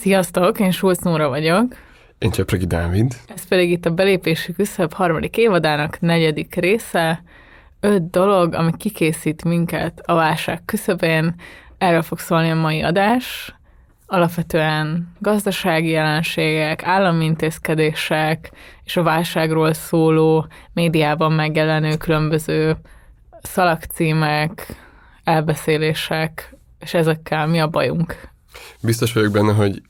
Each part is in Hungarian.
Sziasztok, én Sulc Nóra vagyok. Én Csepregi Dávid. Ez pedig itt a belépési küszöb harmadik évadának negyedik része. Öt dolog, ami kikészít minket a válság küszöbén. Erről fog szólni a mai adás. Alapvetően gazdasági jelenségek, állami intézkedések és a válságról szóló médiában megjelenő különböző szalagcímek, elbeszélések, és ezekkel mi a bajunk? Biztos vagyok benne, hogy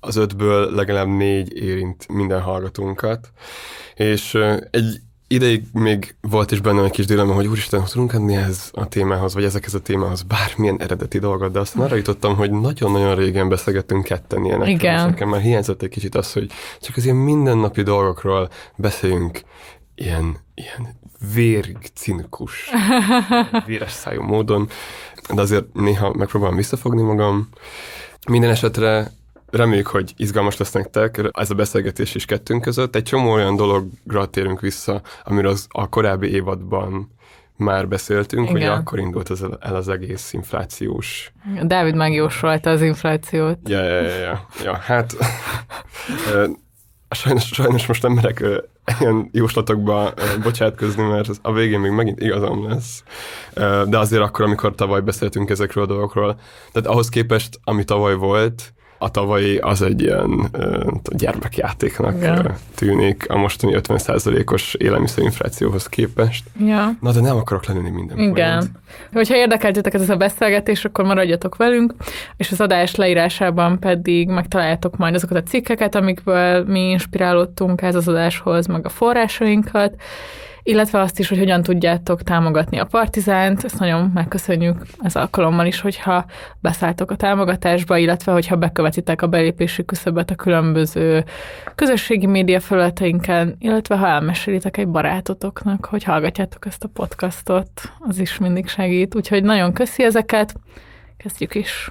az ötből legalább négy érint minden hallgatónkat, és egy ideig még volt is bennem egy kis dilemma, hogy úristen, tudunk adni ez a témához, vagy ezekhez a témához bármilyen eredeti dolgot, de aztán arra jutottam, hogy nagyon-nagyon régen beszélgettünk ketten ilyenekről. Igen. Nekem már hiányzott egy kicsit az, hogy csak az ilyen mindennapi dolgokról beszéljünk ilyen, ilyen vérig, cinikus, véres szájú módon, de azért néha megpróbálom visszafogni magam. Minden esetre reméljük, hogy izgalmas lesz nektek ez a beszélgetés is kettőnk között. Egy csomó olyan dologra térünk vissza, amiről az, a korábbi évadban már beszéltünk, Igen. hogy akkor indult az el az egész inflációs... Dávid megjósolta az inflációt. Ja, ja, ja, ja. ja hát sajnos, sajnos most nem merek ilyen jóslatokba bocsátkozni, mert a végén még megint igazam lesz. De azért akkor, amikor tavaly beszéltünk ezekről a dolgokról, tehát ahhoz képest, ami tavaly volt, a tavalyi az egy ilyen uh, gyermekjátéknak Igen. tűnik a mostani 50%-os élelmiszerinflációhoz képest. Ja. Na, de nem akarok lenni minden Igen. Point. Hogyha érdekel titeket ez a beszélgetés, akkor maradjatok velünk, és az adás leírásában pedig megtaláljátok majd azokat a cikkeket, amikből mi inspirálódtunk ez az adáshoz, meg a forrásainkat, illetve azt is, hogy hogyan tudjátok támogatni a Partizánt, ezt nagyon megköszönjük ez alkalommal is, hogyha beszálltok a támogatásba, illetve hogyha bekövetitek a belépési küszöbet a különböző közösségi média felületeinken, illetve ha elmesélitek egy barátotoknak, hogy hallgatjátok ezt a podcastot, az is mindig segít. Úgyhogy nagyon köszi ezeket, kezdjük is.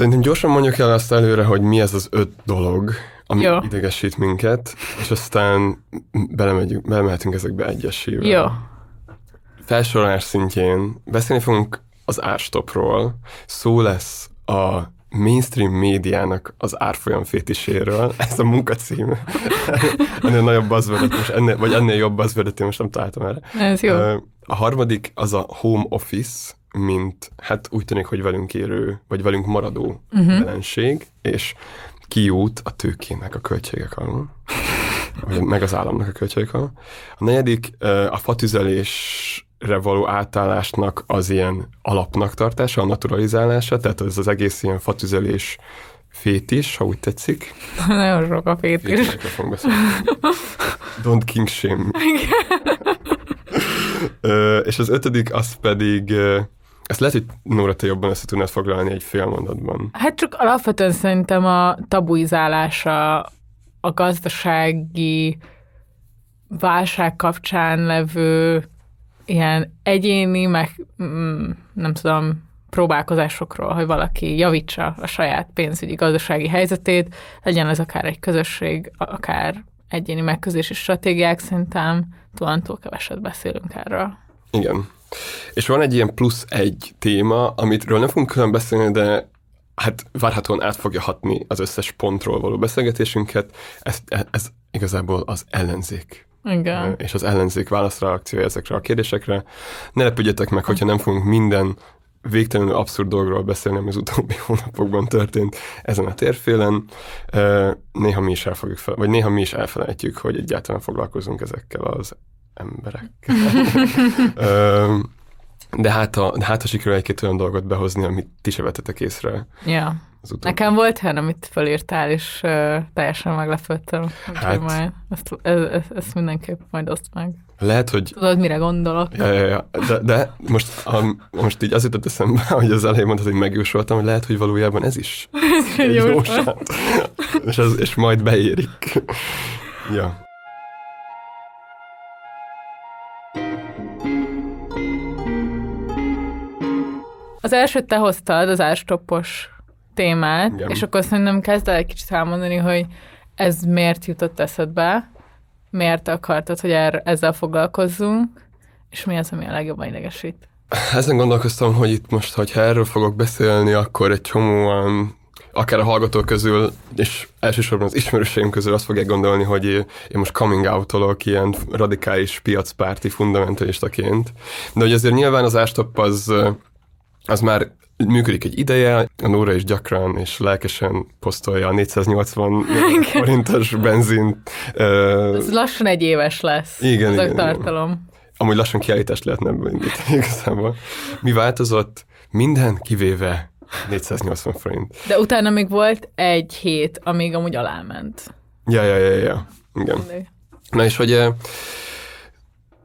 Szerintem gyorsan mondjuk el azt előre, hogy mi ez az öt dolog, ami Jó. idegesít minket, és aztán belemegyünk, belemehetünk ezekbe egyesével. Jó. Felsorolás szintjén beszélni fogunk az árstopról, szó lesz a mainstream médiának az árfolyam fétiséről, ez a munkacím. ennél nagyobb buzzword most, ennél, vagy ennél jobb buzzword most nem találtam erre. Ez jó. A harmadik az a home office, mint hát úgy tűnik, hogy velünk érő, vagy velünk maradó uh-huh. jelenség, és kiút a tőkének a költségek alól, vagy meg az államnak a költségek alól. A negyedik a fatüzelésre való átállásnak az ilyen alapnak tartása, a naturalizálása, tehát ez az egész ilyen fatüzelés fétis, ha úgy tetszik. Nagyon sok a fétis. Don't king shame. és az ötödik, az pedig ezt lehet, hogy Nóra, te jobban össze tudnád foglalni egy fél mondatban. Hát csak alapvetően szerintem a tabuizálása a gazdasági válság kapcsán levő ilyen egyéni, meg mm, nem tudom, próbálkozásokról, hogy valaki javítsa a saját pénzügyi gazdasági helyzetét, legyen ez akár egy közösség, akár egyéni megközelítési stratégiák, szerintem túlantól keveset beszélünk erről. Igen. És van egy ilyen plusz egy téma, amitről nem fogunk külön beszélni, de hát várhatóan át fogja hatni az összes pontról való beszélgetésünket. Ez, ez igazából az ellenzék. Igen. És az ellenzék válaszreakciója ezekre a kérdésekre. Ne lepődjetek meg, hogyha nem fogunk minden végtelenül abszurd dolgról beszélni, ami az utóbbi hónapokban történt ezen a térfélen. Néha mi is elfogjuk fel, vagy néha mi is elfelejtjük, hogy egyáltalán foglalkozunk ezekkel az emberekkel. de hát, a, hát ha sikerül egy-két olyan dolgot behozni, amit ti se vettetek észre. Ja. az utóbbi. Nekem volt olyan, amit fölírtál, és uh, teljesen meglepődtem. Hát. majd ezt, ez, ez, ezt mindenképp majd oszt meg. Lehet, hogy Tudod, mire gondolok? Ja, ja, ja. De, de most, a, most így az jutott eszembe, hogy az elején mondtad, hogy megjósoltam, hogy lehet, hogy valójában ez is egy Jó jóslat. és, ez, és majd beérik. ja. Az elsőt te hoztad, az árstoppos témát, Igen. és akkor szerintem kezd el egy kicsit elmondani, hogy ez miért jutott eszedbe, miért akartad, hogy er, ezzel foglalkozzunk, és mi az, ami a legjobban idegesít. Ezen gondolkoztam, hogy itt most, hogyha erről fogok beszélni, akkor egy csomóan akár a hallgatók közül, és elsősorban az ismerőseim közül azt fogják gondolni, hogy én most coming out ilyen radikális piacpárti fundamentalistaként. De hogy azért nyilván az ástopp az, az már működik egy ideje, a Nóra is gyakran és lelkesen posztolja a 480 forintos benzint. ö, Ez lassan egy éves lesz. Igen, igen, tartalom. amúgy lassan kiállítást lehetne ebből indítani igazából. Mi változott? Minden kivéve 480 forint. De utána még volt egy hét, amíg amúgy aláment. Ja, ja, ja, ja. Igen. Na és hogy eh,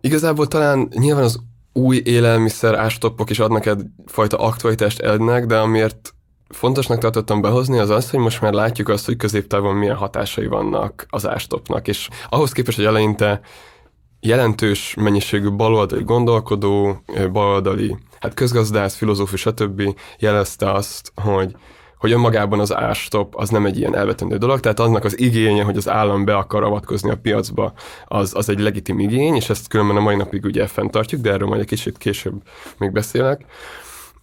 igazából talán nyilván az új élelmiszer ástoppok is adnak egyfajta aktualitást ennek, de amiért fontosnak tartottam behozni, az az, hogy most már látjuk azt, hogy középtávon milyen hatásai vannak az ástopnak, és ahhoz képest, hogy eleinte jelentős mennyiségű baloldali gondolkodó, baloldali, hát közgazdász, filozófus, stb. jelezte azt, hogy hogy önmagában az ástop az nem egy ilyen elvetendő dolog, tehát annak az igénye, hogy az állam be akar avatkozni a piacba, az, az egy legitim igény, és ezt különben a mai napig ugye fenntartjuk, de erről majd egy kicsit később még beszélek.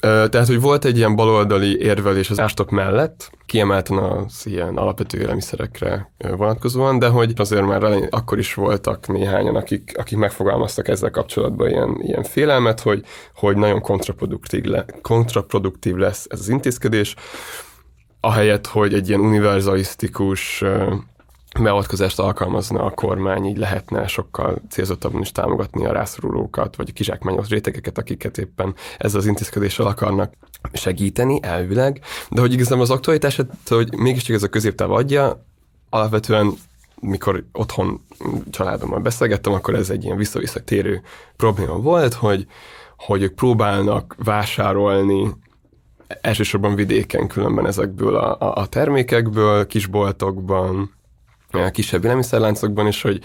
Tehát, hogy volt egy ilyen baloldali érvelés az ástop mellett, kiemelten az ilyen alapvető élelmiszerekre vonatkozóan, de hogy azért már elején- akkor is voltak néhányan, akik, akik megfogalmaztak ezzel kapcsolatban ilyen, ilyen félelmet, hogy, hogy nagyon kontraproduktív, le, kontraproduktív lesz ez az intézkedés, ahelyett, hogy egy ilyen univerzalisztikus beavatkozást alkalmazna a kormány, így lehetne sokkal célzottabban is támogatni a rászorulókat, vagy a kizsákmányos rétegeket, akiket éppen ezzel az intézkedéssel akarnak segíteni elvileg, de hogy igazából az aktualitását, hogy mégiscsak ez a középtáv adja, alapvetően mikor otthon családommal beszélgettem, akkor ez egy ilyen vissza-vissza térő probléma volt, hogy, hogy ők próbálnak vásárolni elsősorban vidéken különben ezekből a, a, a termékekből, kisboltokban, eh, kisebb élelmiszerláncokban, és hogy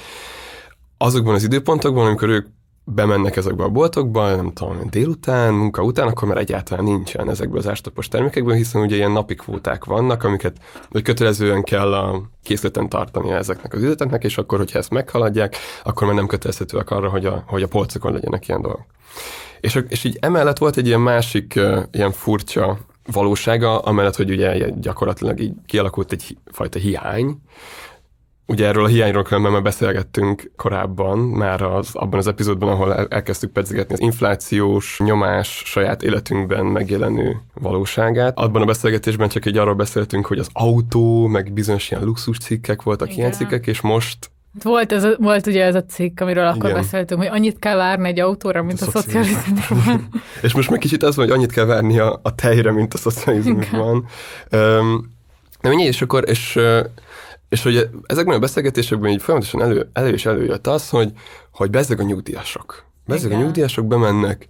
azokban az időpontokban, amikor ők bemennek ezekbe a boltokba, nem tudom, délután, munka után, akkor már egyáltalán nincsen ezekből az ástopos termékekből, hiszen ugye ilyen napi kvóták vannak, amiket vagy kötelezően kell a készleten tartani ezeknek az üzleteknek, és akkor, hogyha ezt meghaladják, akkor már nem kötelezhetőek arra, hogy a, hogy a polcokon legyenek ilyen dolgok. És, és így emellett volt egy ilyen másik ilyen furcsa valósága, amellett, hogy ugye gyakorlatilag így kialakult egy fajta hiány, Ugye erről a hiányról különben már beszélgettünk korábban, már az, abban az epizódban, ahol el, elkezdtük pedzegetni az inflációs nyomás saját életünkben megjelenő valóságát. Abban a beszélgetésben csak egy arról beszéltünk, hogy az autó, meg bizonyos ilyen luxus cikkek voltak Igen. ilyen cikkek, és most Volt, ez a, volt ugye ez a cikk, amiről akkor Igen. beszéltünk, hogy annyit kell várni egy autóra, mint a, a szocializmusban. És most meg kicsit az van, hogy annyit kell várni a, a tejre, mint a szocializmusban. Um, de mindegy, és akkor, és, és hogy ezekben a beszélgetésekben így folyamatosan elő, elő és előjött az, hogy, hogy bezzeg a nyugdíjasok. Bezzeg a Igen. nyugdíjasok bemennek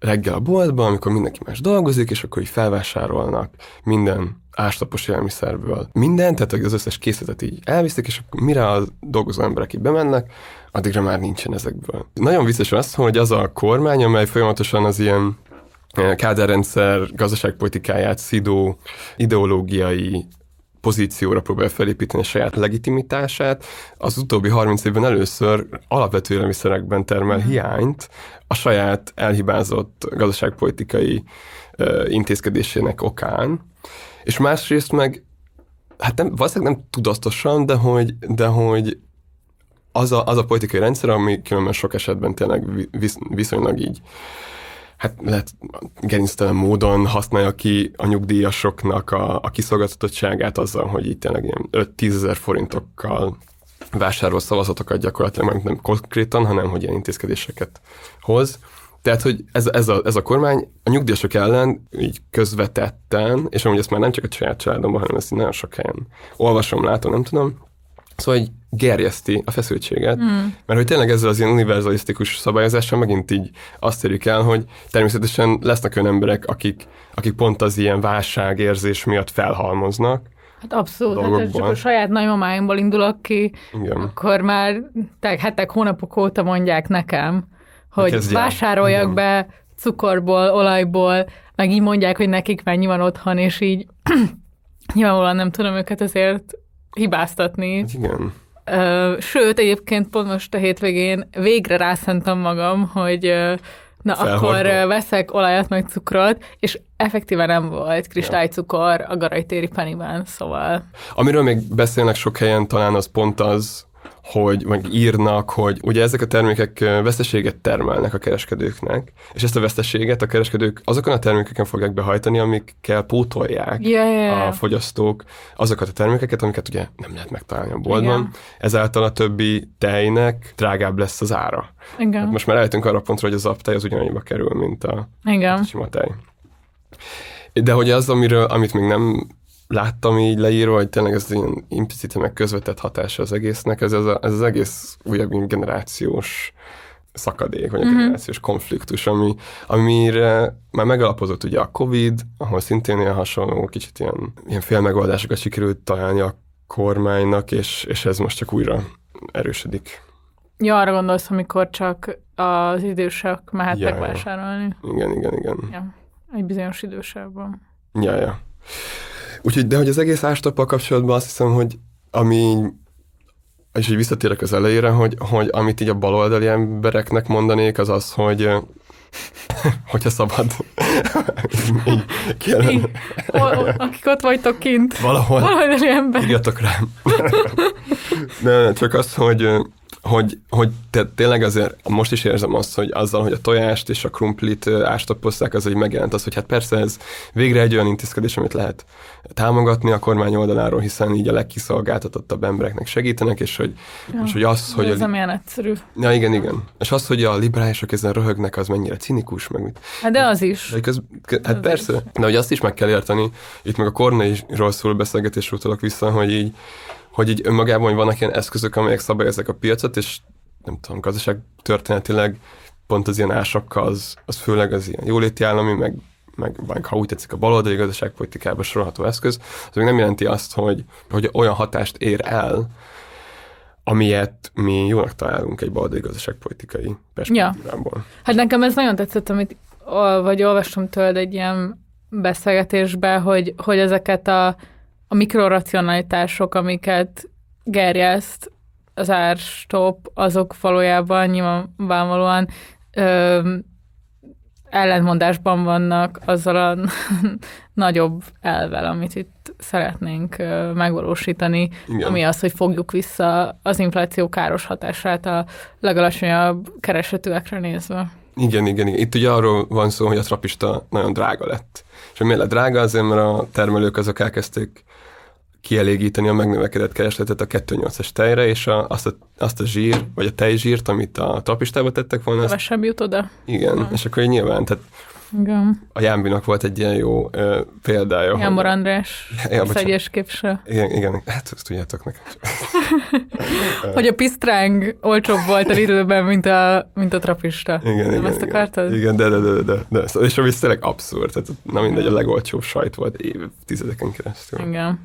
reggel a boltba, amikor mindenki más dolgozik, és akkor így felvásárolnak minden ástapos élelmiszerből minden, tehát az összes készletet így elviszik, és akkor mire a dolgozó emberek így bemennek, addigra már nincsen ezekből. Nagyon vicces az, hogy az a kormány, amely folyamatosan az ilyen eh, kádárrendszer gazdaságpolitikáját szidó ideológiai pozícióra próbál felépíteni a saját legitimitását, az utóbbi 30 évben először alapvető élelmiszerekben termel hiányt a saját elhibázott gazdaságpolitikai ö, intézkedésének okán, és másrészt meg, hát nem, valószínűleg nem tudatosan, de hogy, de hogy az a, az a politikai rendszer, ami különben sok esetben tényleg vi- visz, viszonylag így hát lehet gerinctelen módon használja ki a nyugdíjasoknak a, a kiszolgáltatottságát azzal, hogy itt tényleg ilyen 5-10 ezer forintokkal vásárol szavazatokat gyakorlatilag, nem, nem konkrétan, hanem hogy ilyen intézkedéseket hoz. Tehát, hogy ez, ez, a, ez a kormány a nyugdíjasok ellen így közvetetten, és amúgy ezt már nem csak a saját családomban, hanem ezt nagyon sok helyen olvasom, látom, nem tudom, szóval így gerjeszti a feszültséget, mm. mert hogy tényleg ezzel az ilyen univerzalisztikus szabályozással megint így azt érjük el, hogy természetesen lesznek olyan emberek, akik, akik pont az ilyen válságérzés miatt felhalmoznak, Hát abszolút, hát ez csak a saját nagymamáimból indulok ki, Igen. akkor már te, hetek, hónapok óta mondják nekem, hogy Kezdjál. vásároljak Igen. be cukorból, olajból, meg így mondják, hogy nekik mennyi van otthon, és így nyilvánvalóan nem tudom őket ezért hibáztatni. Hát igen. Sőt, egyébként pont most a hétvégén végre rászentem magam, hogy na akkor veszek olajat meg cukrot, és effektíven nem volt kristálycukor a garajtéri pennyben, szóval. Amiről még beszélnek sok helyen, talán az pont az, hogy meg írnak, hogy ugye ezek a termékek veszteséget termelnek a kereskedőknek, és ezt a veszteséget a kereskedők azokon a termékeken fogják behajtani, amikkel pótolják ja. a fogyasztók azokat a termékeket, amiket ugye nem lehet megtalálni a boltban. Igen. Ezáltal a többi tejnek drágább lesz az ára. igen, Hát most már eljöttünk arra a pontra, hogy az aptej az ugyanannyiba kerül, mint a igen. sima tej. De hogy az, amiről, amit még nem láttam így leírva, hogy tényleg ez ilyen implicite meg közvetett hatása az egésznek, ez, ez, a, ez az egész újabb generációs szakadék, vagy a generációs konfliktus, ami, amire már megalapozott ugye a Covid, ahol szintén ilyen hasonló, kicsit ilyen, ilyen félmegoldásokat sikerült találni a kormánynak, és, és ez most csak újra erősödik. Ja, arra gondolsz, amikor csak az idősek mehettek Ja, ja. vásárolni. Igen, igen, igen. Ja, egy bizonyos idősávban. Ja, ja. Úgyhogy, de hogy az egész ástappal kapcsolatban azt hiszem, hogy ami, és így visszatérek az elejére, hogy, hogy amit így a baloldali embereknek mondanék, az az, hogy hogyha szabad, így o- o- akik ott vagytok kint, valahol. Valahogy ember. írjatok rám. De csak az, hogy, hogy, hogy te, tényleg azért most is érzem azt, hogy azzal, hogy a tojást és a krumplit ástapozták, az, hogy megjelent az, hogy hát persze ez végre egy olyan intézkedés, amit lehet támogatni a kormány oldaláról, hiszen így a legkiszolgáltatottabb embereknek segítenek, és hogy, ja. és hogy az, hogy Ez a, nem ilyen egyszerű. ja, igen, igen. És az, hogy a liberálisok ezen röhögnek, az mennyire cinikus, meg mit. Hát de az is. De köz, kö- hát persze, de hogy azt is meg kell érteni, itt meg a Korneiról szól beszélgetésről utalok vissza, hogy így, hogy így önmagában hogy vannak ilyen eszközök, amelyek szabályozzák a piacot, és nem tudom, gazdaság történetileg pont az ilyen ásakkal, az, az főleg az ilyen jóléti állami, meg, meg, meg ha úgy tetszik a baloldali gazdaságpolitikába sorolható eszköz, az még nem jelenti azt, hogy, hogy olyan hatást ér el, amilyet mi jónak találunk egy baloldali gazdaságpolitikai perspektívából. Hát nekem ez nagyon tetszett, amit vagy olvastam tőled egy ilyen beszélgetésbe, hogy, hogy ezeket a, a mikroracionalitások, amiket gerjeszt az árstop, azok valójában nyilvánvalóan ö, ellentmondásban vannak azzal a nagyobb elvel, amit itt szeretnénk ö, megvalósítani, Igen. ami az, hogy fogjuk vissza az infláció káros hatását a legalacsonyabb keresetűekre nézve. Igen, igen, igen. Itt ugye arról van szó, hogy a trapista nagyon drága lett. És miért lett drága? Azért, mert a termelők azok elkezdték kielégíteni a megnövekedett keresletet a 2.8-es tejre, és a, azt, a, azt a zsír, vagy a tejzsírt, amit a trapistába tettek volna, Kevesebb jut oda. igen, és akkor nyilván, tehát Igen. a Jámbinak volt egy ilyen jó ö, példája. hogy- Jámbor András, Ja, szegyes képse. Igen, igen, hát ezt tudjátok nekem. Hogy a pisztráng olcsóbb volt a időben, mint a, mint a trapista. Igen, Nem igen, ezt akartad? Igen, de, de, de, de, de. Szóval, és ami tényleg abszurd, tehát na mindegy, a legolcsóbb sajt volt évtizedeken keresztül. Igen.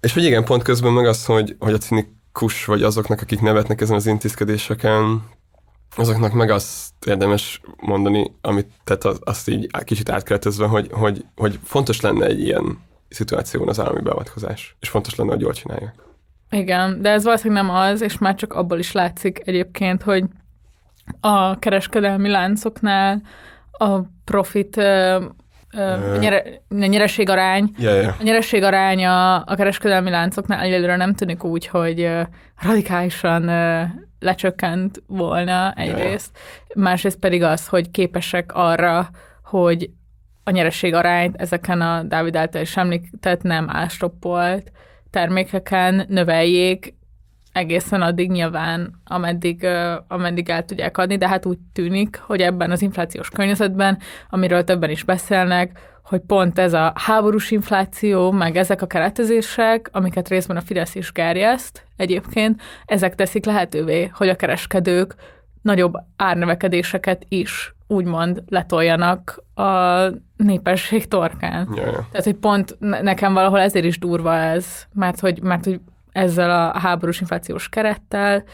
És hogy igen, pont közben meg az, hogy, hogy a cinikus vagy azoknak, akik nevetnek ezen az intézkedéseken, azoknak meg azt érdemes mondani, amit, tehát az, azt így kicsit átkeretezve, hogy, hogy, hogy fontos lenne egy ilyen szituáción az állami beavatkozás, és fontos lenne, hogy jól csinálják. Igen, de ez valószínűleg nem az, és már csak abból is látszik egyébként, hogy a kereskedelmi láncoknál a profit, a nyere, a nyereségarány Ja, ja. A nyerességaránya a kereskedelmi láncoknál egyelőre nem tűnik úgy, hogy radikálisan lecsökkent volna egyrészt, másrészt pedig az, hogy képesek arra, hogy a nyerességarányt ezeken a Dávid által is említett nem ástoppolt termékeken növeljék egészen addig nyilván, ameddig, ameddig el tudják adni, de hát úgy tűnik, hogy ebben az inflációs környezetben, amiről többen is beszélnek, hogy pont ez a háborús infláció, meg ezek a keretezések, amiket részben a Fidesz is gerjeszt egyébként, ezek teszik lehetővé, hogy a kereskedők nagyobb árnövekedéseket is úgymond letoljanak a népesség torkán. Ja. Tehát, hogy pont ne- nekem valahol ezért is durva ez, mert hogy, mert hogy ezzel a háborús inflációs kerettel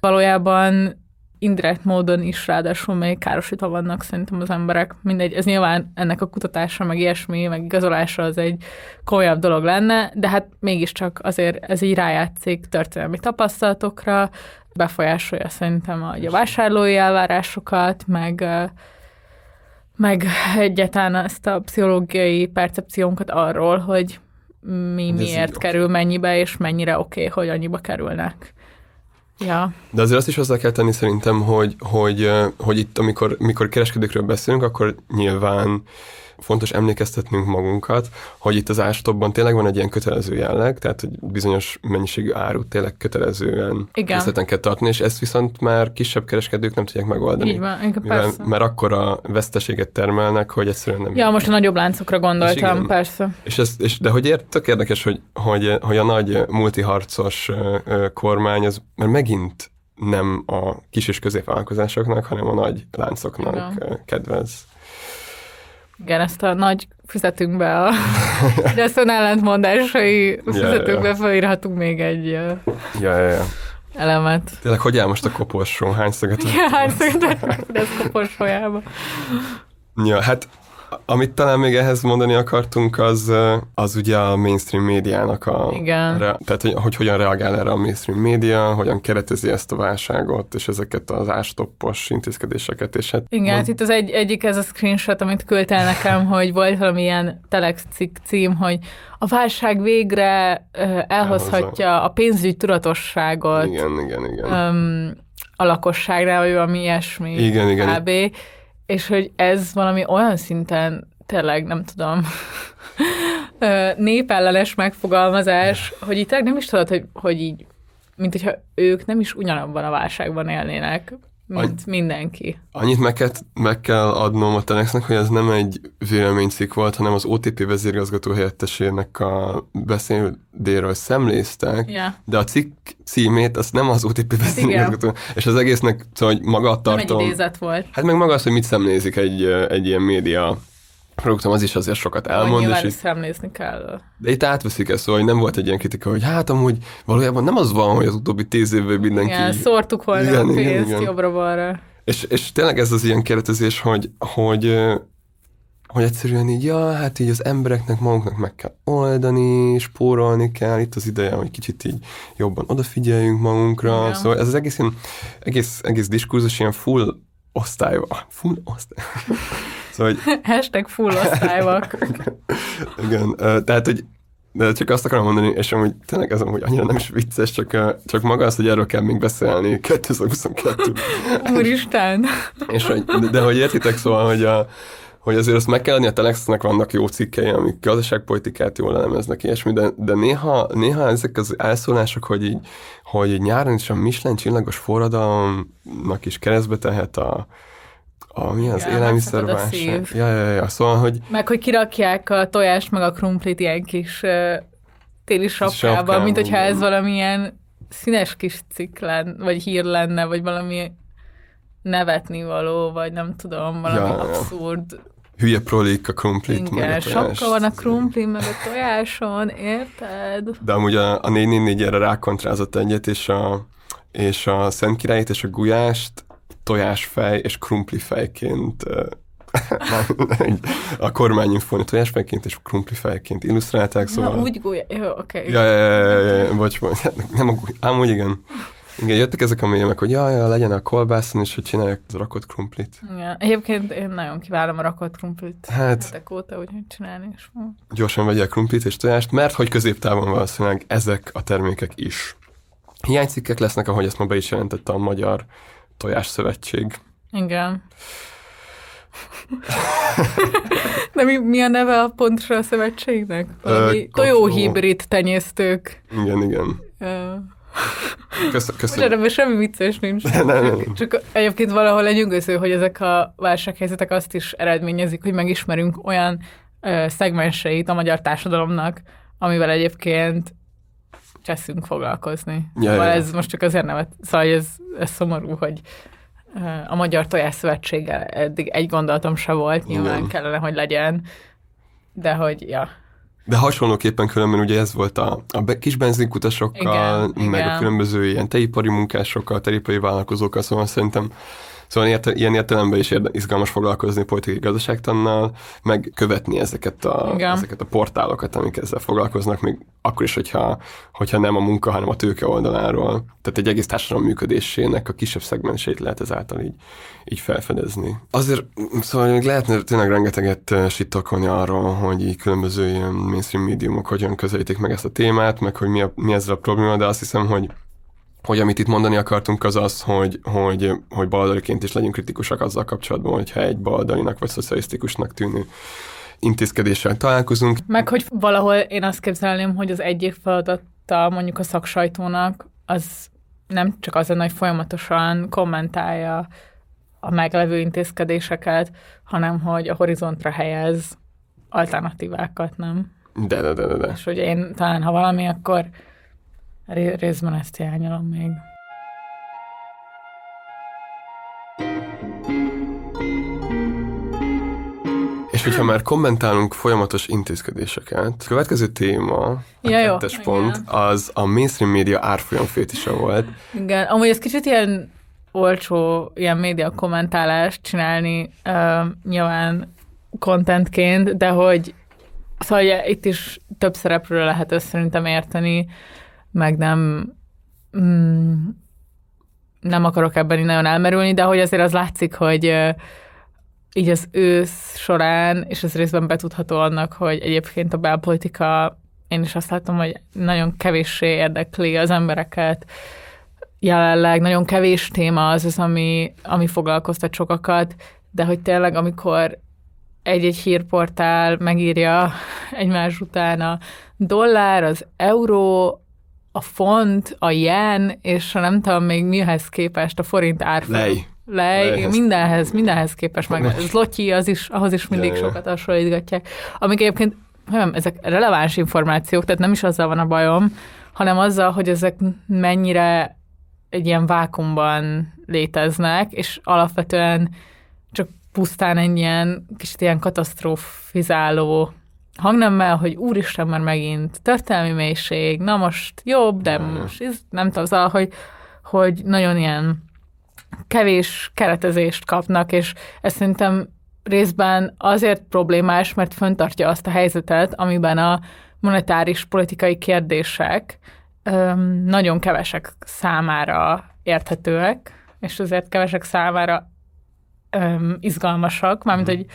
valójában indirekt módon is ráadásul még károsítva vannak szerintem az emberek. Mindegy, ez nyilván ennek a kutatása, meg ilyesmi, meg igazolása az egy komolyabb dolog lenne, de hát mégiscsak azért ez így rájátszik történelmi tapasztalatokra, befolyásolja szerintem a, a vásárlói elvárásokat, meg meg egyáltalán ezt a pszichológiai percepciónkat arról, hogy mi Ez miért így kerül mennyibe, és mennyire oké, okay, hogy annyiba kerülnek. Ja, De azért azt is hozzá kell tenni szerintem, hogy, hogy, hogy itt, amikor, amikor kereskedőkről beszélünk, akkor nyilván fontos emlékeztetnünk magunkat, hogy itt az ástopban tényleg van egy ilyen kötelező jelleg, tehát hogy bizonyos mennyiségű árut tényleg kötelezően Igen. készleten kell tartani, és ezt viszont már kisebb kereskedők nem tudják megoldani. így van, Mivel, mert akkora veszteséget termelnek, hogy egyszerűen nem. Ja, most a nagyobb láncokra gondoltam, igen. persze. És ez, és, de hogy ért, tök érdekes, hogy, hogy, hogy a nagy multiharcos kormány, az mert megint nem a kis és középvállalkozásoknak, hanem a nagy láncoknak ö, kedvez. Igen, ezt a nagy fizetünk be a ezt ellentmondásai fizetőkbe ja. felírhatunk még egy Ja, ja, ja. elemet. Tényleg, hogy áll most a koporsó? Hány szöget? Hát szerintem Fidesz koporsójába. Ja, hát amit talán még ehhez mondani akartunk, az, az ugye a mainstream médiának a... Igen. Re, tehát, hogy, hogy hogyan reagál erre a mainstream média, hogyan keretezi ezt a válságot, és ezeket az ástoppos intézkedéseket, és hát... Igen, hát itt az egy, egyik ez a screenshot, amit küldtél nekem, hogy volt valami ilyen telex cím, hogy a válság végre elhozhatja a pénzügy tudatosságot Igen, igen, igen. öm, a lakosságra, vagy valami ilyesmi Igen, igen. kb. És hogy ez valami olyan szinten tényleg, nem tudom, népellenes megfogalmazás, hogy itt nem is tudod, hogy, hogy így, mint hogyha ők nem is ugyanabban a válságban élnének, mint mindenki. Annyit meg kell, meg kell adnom a Telexnek, hogy ez nem egy véleménycikk volt, hanem az OTP vezérigazgató helyettesének a beszédéről szemléztek, Ja. de a cikk címét azt nem az OTP vezérigazgató, és az egésznek, szóval hogy maga a Nem egy idézet volt. hát meg maga az, hogy mit szemlézik egy, egy ilyen média produktum, az is azért sokat Elmond, és nyilván itt, szemlézni kell. de itt átveszik ezt, szóval hogy nem volt egy ilyen kritika, hogy hát amúgy valójában nem az van, hogy az utóbbi tíz évben mindenki... Igen, szórtuk volna Igen, a pénzt jobbra-balra. És, és tényleg ez az ilyen keretezés, hogy, hogy, hogy egyszerűen így, ja, hát így az embereknek maguknak meg kell oldani, spórolni kell, itt az ideje, hogy kicsit így jobban odafigyeljünk magunkra, Igen. szóval ez az egész, ilyen, egész, egész diskurzus ilyen full osztály, full osztály. Szóval, hogy Hashtag full osztályvak. igen, tehát, hogy de csak azt akarom mondani, és amúgy tényleg ez amúgy annyira nem is vicces, csak, csak maga az, hogy erről kell még beszélni 2022 Úristen. És hogy, de, de hogy értitek, szóval, hogy, a, hogy azért azt meg kell adni, a Telexnek vannak jó cikkei, amik gazdaságpolitikát jól elemeznek, ilyesmi, de, de néha, néha ezek az elszólások, hogy így, hogy így nyáron is a Michelin csillagos forradalomnak is keresztbe tehet a, a mi az Igen, élelmiszerválság. Ja, ja, ja, szóval, hogy Meg, hogy kirakják a tojást meg a krumplit ilyen kis uh, téli sapkában, Sapkában, mint hogyha ez valamilyen színes kis cikk lenne, vagy hír lenne, vagy valami nevetni való, vagy nem tudom, valami Ja, ja. abszurd. hülye prolik a krumplit, meg a Igen, sapka van a krumpli, meg a tojáson, érted? De amúgy a, a 444 erre rákontrázott egyet, és a, és a Szent Királyt és a gulyást tojásfej és krumplifejként a kormányinfóni tojásfejként és krumplifejként illusztrálták, szóval... Na, úgy gulya... Jó, oké. Okay. Ja, ja, ja, ja, ja, bocs, hát nem a guly... Ám úgy igen. Igen, jöttek ezek a mémek, hogy jaj, ja, legyen a kolbászon, és hogy csinálják az rakott krumplit. Igen. Egyébként én nagyon kívánom a rakott krumplit. Hát- Hetek óta, hogy csinálni is. Gyorsan vegyél krumplit és tojást, mert hogy középtávon valószínűleg ezek a termékek is. Hiánycikkek lesznek, ahogy ezt ma be is jelentette a Magyar Tojás Szövetség. Igen. De mi, mi a neve a pontra a szövetségnek? Valami Ö, tojóhibrid tenyésztők. Igen, igen. Köszönöm. Ugye, köszönöm. ebben semmi vicces nincs. Nem, nem, nem. Csak egyébként valahol lenyűgöző, hogy ezek a válsághelyzetek azt is eredményezik, hogy megismerünk olyan ö, szegmenseit a magyar társadalomnak, amivel egyébként cseszünk foglalkozni. Ja, szóval ja. ez most csak azért nevet, szóval ez, ez szomorú, hogy a Magyar Tojás Szövetséggel eddig egy gondolatom se volt, nyilván Igen. kellene, hogy legyen, de hogy, ja. De hasonlóképpen különben ugye ez volt a, a kis benzinkutasokkal, Igen, meg igen. a különböző ilyen teipari munkásokkal, teipari vállalkozókkal, szóval szerintem Szóval érte, ilyen értelemben is érde, izgalmas foglalkozni politikai gazdaságtannal, meg követni ezeket a, Igen. ezeket a portálokat, amik ezzel foglalkoznak, még akkor is, hogyha, hogyha nem a munka, hanem a tőke oldaláról. Tehát egy egész társadalom működésének a kisebb szegmensét lehet ezáltal így, így felfedezni. Azért, szóval még lehetne tényleg rengeteget sittokolni arról, hogy így különböző ilyen mainstream médiumok hogyan közelítik meg ezt a témát, meg hogy mi, a, mi ezzel a probléma, de azt hiszem, hogy hogy amit itt mondani akartunk, az az, hogy, hogy, hogy baloldaliként is legyünk kritikusak azzal kapcsolatban, hogyha egy baloldalinak vagy szocialisztikusnak tűnő intézkedéssel találkozunk. Meg hogy valahol én azt képzelném, hogy az egyik feladata mondjuk a szaksajtónak az nem csak az lenne, hogy folyamatosan kommentálja a meglevő intézkedéseket, hanem hogy a horizontra helyez alternatívákat, nem? De, de, de, de, de. És hogy én talán, ha valami, akkor ré- részben ezt hiányolom még. És hogyha már kommentálunk folyamatos intézkedéseket, a következő téma, a Ja, jó, kettes igen. pont, az a mainstream média árfolyam fétise volt. Igen, amúgy ez kicsit ilyen olcsó ilyen média kommentálást csinálni uh, nyilván contentként, de hogy szóval ugye, itt is több szereplőről lehet ezt szerintem érteni, meg nem mm, nem akarok ebben így nagyon elmerülni, de hogy azért az látszik, hogy így az ősz során, és ez részben betudható annak, hogy egyébként a belpolitika, én is azt látom, hogy nagyon kevéssé érdekli az embereket, jelenleg. Nagyon kevés téma az az, ami, ami foglalkoztat sokakat, de hogy tényleg, amikor egy-egy hírportál megírja egymás után a dollár, az euró, a font, a jen, és nem tudom még mihez képest a forint árfolyam. Lej. Lej, Lejhez. mindenhez, mindenhez képest meg. Az Lotyi, az is, ahhoz is mindig Ja, ja. sokat hasonlítgatják. Amik egyébként, nem, ezek releváns információk, tehát nem is azzal van a bajom, hanem azzal, hogy ezek mennyire egy ilyen vákumban léteznek, és alapvetően csak pusztán egy ilyen kicsit ilyen katasztrofizáló hangnemmel, hogy úristen, már megint történelmi mélység, na most jobb, de most ez, nem tudom, szóval, hogy, hogy nagyon ilyen kevés keretezést kapnak, és ez szerintem részben azért problémás, mert föntartja azt a helyzetet, amiben a monetáris politikai kérdések öm, nagyon kevesek számára érthetőek, és azért kevesek számára öm, izgalmasak, mármint, hogy,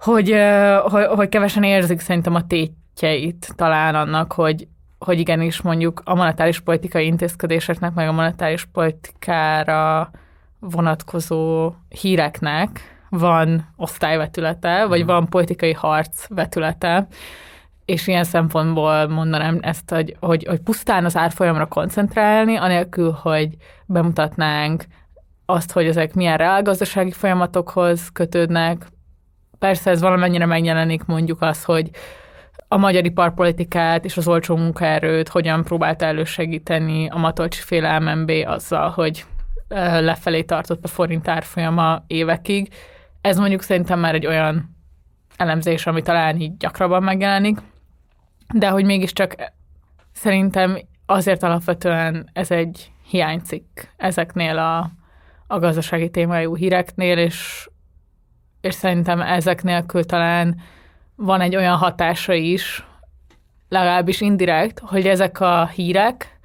hogy, hogy, hogy kevesen érzik szerintem a tétjeit talán annak, hogy, hogy igenis mondjuk a monetáris politikai intézkedéseknek, meg a monetáris politikára vonatkozó híreknek van osztályvetülete, vagy van politikai harc vetülete, és ilyen szempontból mondanám ezt, hogy, hogy, hogy pusztán az árfolyamra koncentrálni, anélkül, hogy bemutatnánk azt, hogy ezek milyen reálgazdasági folyamatokhoz kötődnek. Persze ez valamennyire megjelenik mondjuk az, hogy a magyar iparpolitikát és az olcsó munkaerőt hogyan próbálta elősegíteni a Matolcsi féle MNB azzal, hogy lefelé tartott a forint árfolyama évekig. Ez mondjuk szerintem már egy olyan elemzés, ami talán így gyakrabban megjelenik, de hogy mégiscsak szerintem azért alapvetően ez egy hiánycikk ezeknél a, a gazdasági témájú híreknél, és, és szerintem ezek nélkül talán van egy olyan hatása is, legalábbis indirekt, hogy ezek a hírek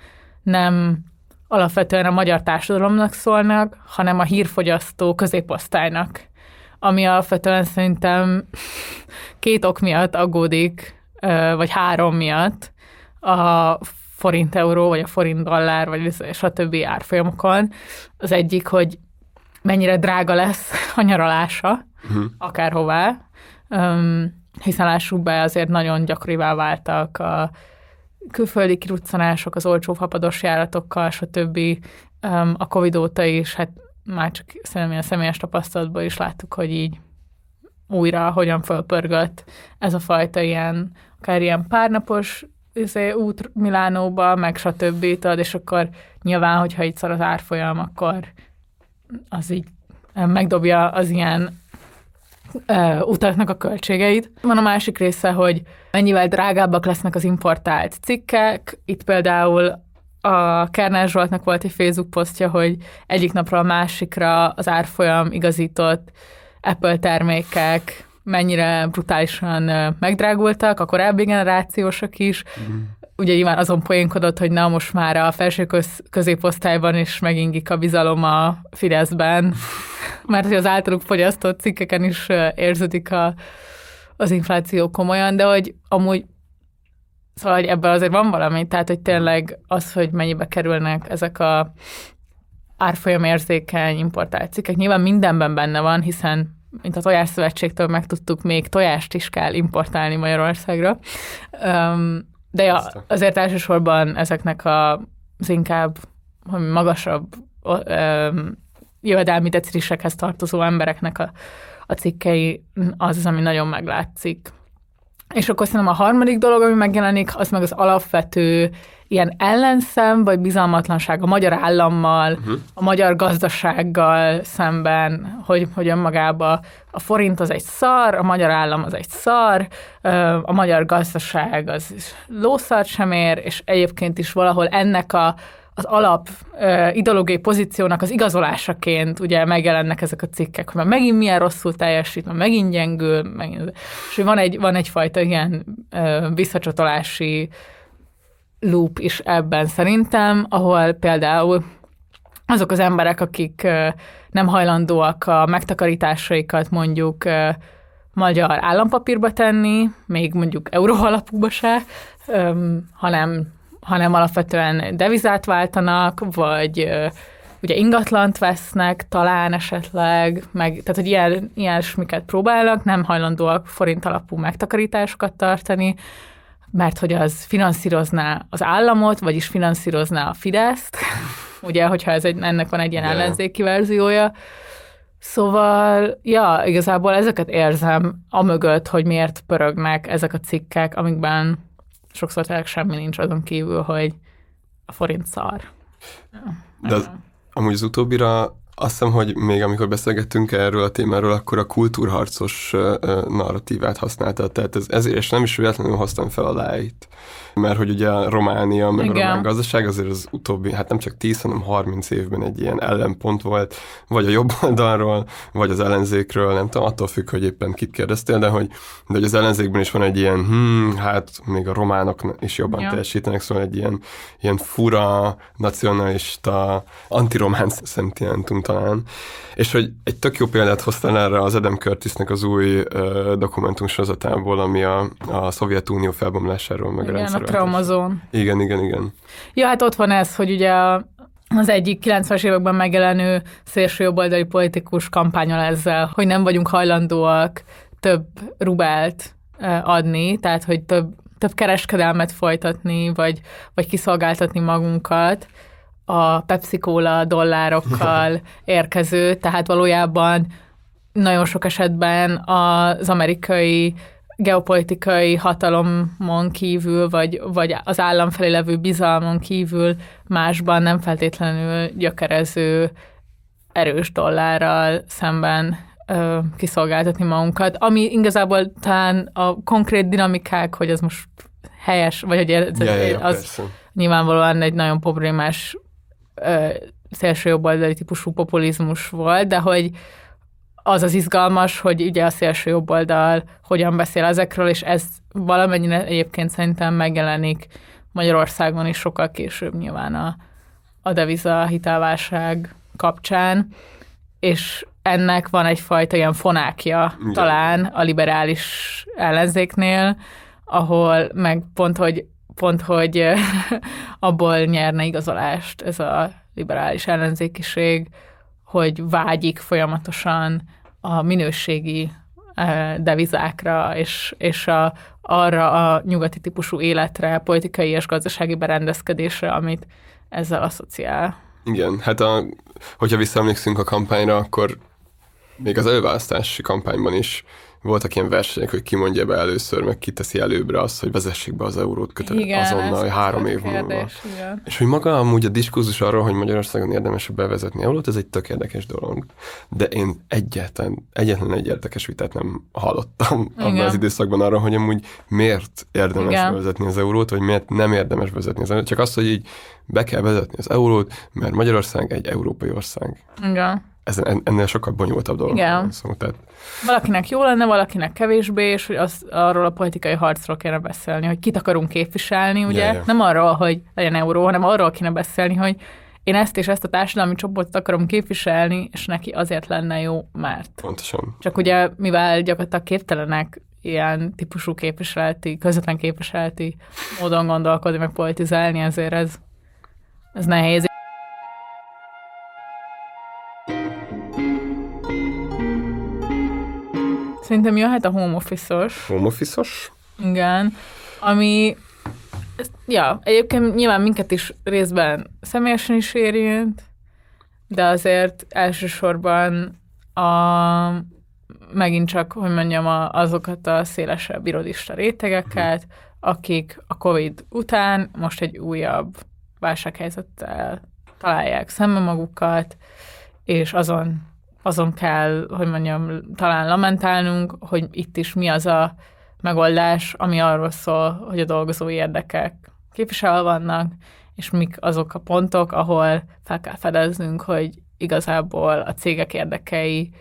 nem alapvetően a magyar társadalomnak szólnak, hanem a hírfogyasztó középosztálynak, ami alapvetően szerintem két ok miatt aggódik, vagy három miatt a forint euró, vagy a forint dollár, vagy stb. árfolyamokon. Az egyik, hogy mennyire drága lesz a nyaralása, Uh-huh. akárhová, Öm, hiszen lássuk be, azért nagyon gyakorivá váltak a külföldi kiruccanások, az olcsó fapados járatokkal, stb. Um, a Covid óta is, hát már csak szerintem a személyes tapasztalatból is láttuk, hogy így újra hogyan fölpörgött ez a fajta ilyen, akár ilyen párnapos izé, út Milánóba, meg stb. Tudod, és akkor nyilván, hogyha itt szar az árfolyam, akkor az így megdobja az ilyen uh, utaknak a költségeit. Van a másik része, hogy mennyivel drágábbak lesznek az importált cikkek. Itt például a Kernel Zsoltnak volt egy Facebook posztja, hogy egyik napról a másikra az árfolyam igazított Apple termékek mennyire brutálisan megdrágultak, a korábbi generációsok is. Mm. Ugye nyilván azon poénkodott, hogy na most már a felső köz, középosztályban is megingik a bizalom a Fideszben, mert hogy az általuk fogyasztott cikkeken is érződik a, az infláció komolyan, de hogy amúgy Szóval, hogy ebből azért van valami, tehát, hogy tényleg az, hogy mennyibe kerülnek ezek a árfolyamérzékeny importált cikkek, nyilván mindenben benne van, hiszen mint a Tojásszövetségtől megtudtuk, még tojást is kell importálni Magyarországra. De ja, azért elsősorban ezeknek a, az inkább magasabb jövedelmi decilisekhez tartozó embereknek a, a cikkei az, az, ami nagyon meglátszik. És akkor szerintem a harmadik dolog, ami megjelenik, az meg az alapvető ilyen ellenszem, vagy bizalmatlanság a magyar állammal, uh-huh. a magyar gazdasággal szemben, hogy, hogy önmagában a forint az egy szar, a magyar állam az egy szar, a magyar gazdaság az lószart sem ér, és egyébként is valahol ennek a az alap uh, ideológiai pozíciónak az igazolásaként ugye megjelennek ezek a cikkek, hogy már megint milyen rosszul teljesít, már megint gyengül, megint, és van, egy, van egyfajta ilyen uh, visszacsatolási loop is ebben szerintem, ahol például azok az emberek, akik nem hajlandóak a megtakarításaikat mondjuk magyar állampapírba tenni, még mondjuk euró alapúba se, hanem hanem alapvetően devizát váltanak, vagy ugye ingatlant vesznek, talán esetleg, meg, tehát hogy ilyen, ilyesmiket próbálnak, nem hajlandóak forint alapú megtakarításokat tartani, mert hogy az finanszírozná az államot, vagyis finanszírozná a Fideszt, ugye, hogyha ez egy, ennek van egy ilyen yeah. ellenzéki verziója. Szóval, ja, igazából ezeket érzem amögött, hogy miért pörögnek ezek a cikkek, amikben sokszor tényleg semmi nincs azon kívül, hogy a forint szar. De az, amúgy az utóbbira azt hiszem, hogy még amikor beszélgettünk erről a témáról, akkor a kultúrharcos narratívát használta, tehát ez, ezért, és nem is véletlenül hoztam fel a lájt mert hogy ugye a Románia, meg Igen. a román gazdaság azért az utóbbi, hát nem csak 10, hanem 30 évben egy ilyen ellenpont volt, vagy a jobb oldalról, vagy az ellenzékről, nem tudom, attól függ, hogy éppen kit kérdeztél, de hogy, de hogy az ellenzékben is van egy ilyen, hmm, hát még a románok is jobban ja. teljesítenek, szóval egy ilyen, ilyen fura, nacionalista, antiromán szentimentum talán. És hogy egy tök jó példát hoztál erre az Adam Curtisnek az új uh, dokumentum sorozatából, ami a, a Szovjetunió felbomlásáról, meg igen, a traumazón. Igen, igen, igen. Ja, hát ott van ez, hogy ugye az egyik 90-es években megjelenő szélsőjobboldali politikus kampányol ezzel, hogy nem vagyunk hajlandóak több rubelt adni, tehát hogy több, több kereskedelmet folytatni, vagy, vagy kiszolgáltatni magunkat a Pepsi Cola dollárokkal érkező, tehát valójában nagyon sok esetben az amerikai geopolitikai hatalomon kívül, vagy, vagy az állam felé levő bizalmon kívül másban nem feltétlenül gyökerező erős dollárral szemben ö, kiszolgáltatni magunkat, ami igazából talán a konkrét dinamikák, hogy ez most helyes, vagy hogy ez, ja, ja, az persze. nyilvánvalóan egy nagyon problémás ö, szélsőjobboldali típusú populizmus volt, de hogy az az izgalmas, hogy ugye a szélső jobb oldal hogyan beszél ezekről, és ez valamennyire egyébként szerintem megjelenik Magyarországon is sokkal később nyilván a, a deviza hitelválság kapcsán, és ennek van egyfajta ilyen fonákja Igen. talán a liberális ellenzéknél, ahol meg pont, hogy pont, hogy abból nyerne igazolást ez a liberális ellenzékiség, hogy vágyik folyamatosan a minőségi devizákra, és, és a, arra a nyugati típusú életre, politikai és gazdasági berendezkedésre, amit ezzel asszociál. Igen, hát a, hogyha visszaemlékszünk a kampányra, akkor még az előválasztási kampányban is voltak ilyen versenyek, hogy ki mondja be először, meg ki teszi előbbre azt, hogy vezessék be az eurót kötele Igen, azonnal, három év múlva. kérdés, igen. És hogy maga amúgy a diskurzus arról, hogy Magyarországon érdemes bevezetni eurót, ez egy tök érdekes dolog. De én egyetlen, egyetlen egy érdekes vitát nem hallottam abban Igen. az időszakban arra, hogy amúgy miért érdemes Igen. bevezetni az eurót, vagy miért nem érdemes bevezetni az eurót. Csak azt, hogy így be kell vezetni az eurót, mert Magyarország egy európai ország. Igen. Ez en- ennél sokkal bonyolultabb dolog. Igen. Szó, tehát Valakinek jó lenne, valakinek kevésbé, és hogy az, arról a politikai harcról kéne beszélni, hogy kit akarunk képviselni, ugye? Ja, ja. Nem arról, hogy legyen euró, hanem arról kéne beszélni, hogy én ezt és ezt a társadalmi csoportot akarom képviselni, és neki azért lenne jó, mert. pontosan. Csak ugye, mivel gyakorlatilag képtelenek ilyen típusú képviseleti, közvetlen képviseleti módon gondolkodni, meg politizálni, ezért ez, ez nehéz. Szerintem jöhet a home office-os, Home office-os? igen, ami, ja, egyébként nyilván minket is részben személyesen is érint, de azért elsősorban a, megint csak, hogy mondjam, a, azokat a szélesebb irodista rétegeket, akik a COVID után most egy újabb válsághelyzettel találják szembe magukat, és azon, azon kell, hogy mondjam, talán lamentálnunk, hogy itt is mi az a megoldás, ami arról szól, hogy a dolgozói érdekek képviselve vannak, és mik azok a pontok, ahol fel kell fedeznünk, hogy igazából a cégek érdekei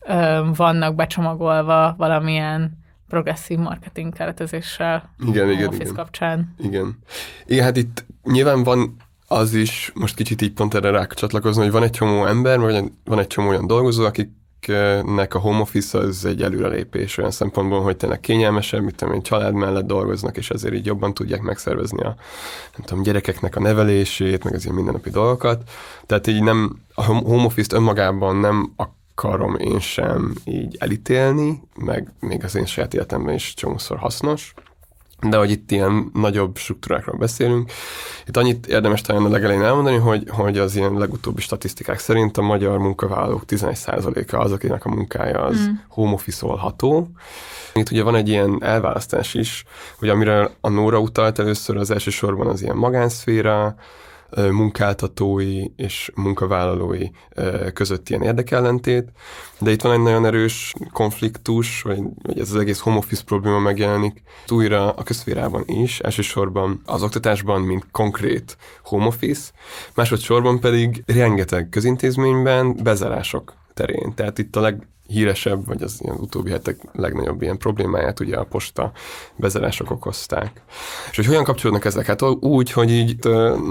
ö, vannak becsomagolva valamilyen progresszív marketing keretezéssel Igen, igen, igen. kapcsán. Igen. Igen, hát itt nyilván van az is, most kicsit így pont erre rá csatlakozni, hogy van egy csomó ember, vagy van egy csomó olyan dolgozó, akiknek a home office az egy előrelépés olyan szempontból, hogy tényleg kényelmesebb, mit tudom én, család mellett dolgoznak, és ezért így jobban tudják megszervezni a nem tudom, gyerekeknek a nevelését, meg az ilyen mindennapi dolgokat. Tehát így nem, a home office-t önmagában nem akarom én sem így elítélni, meg még az én saját életemben is csomószor hasznos, de hogy itt ilyen nagyobb struktúrákról beszélünk. Itt annyit érdemes talán a legelején elmondani, hogy, hogy az ilyen legutóbbi statisztikák szerint a magyar munkavállalók 11%-a az, akinek a munkája az mm. home office-olható. Itt ugye van egy ilyen elválasztás is, hogy amire a Nóra utalt először az elsősorban az ilyen magánszféra, munkáltatói és munkavállalói között ilyen érdekellentét, de itt van egy nagyon erős konfliktus, vagy, vagy ez az egész home office probléma megjelenik újra a közférában is, elsősorban az oktatásban, mint konkrét home office, másodszorban pedig rengeteg közintézményben bezárások terén. Tehát itt a leghíresebb, vagy az ilyen utóbbi hetek legnagyobb ilyen problémáját ugye a posta bezárások okozták. És hogy hogyan kapcsolódnak ezek? Hát úgy, hogy így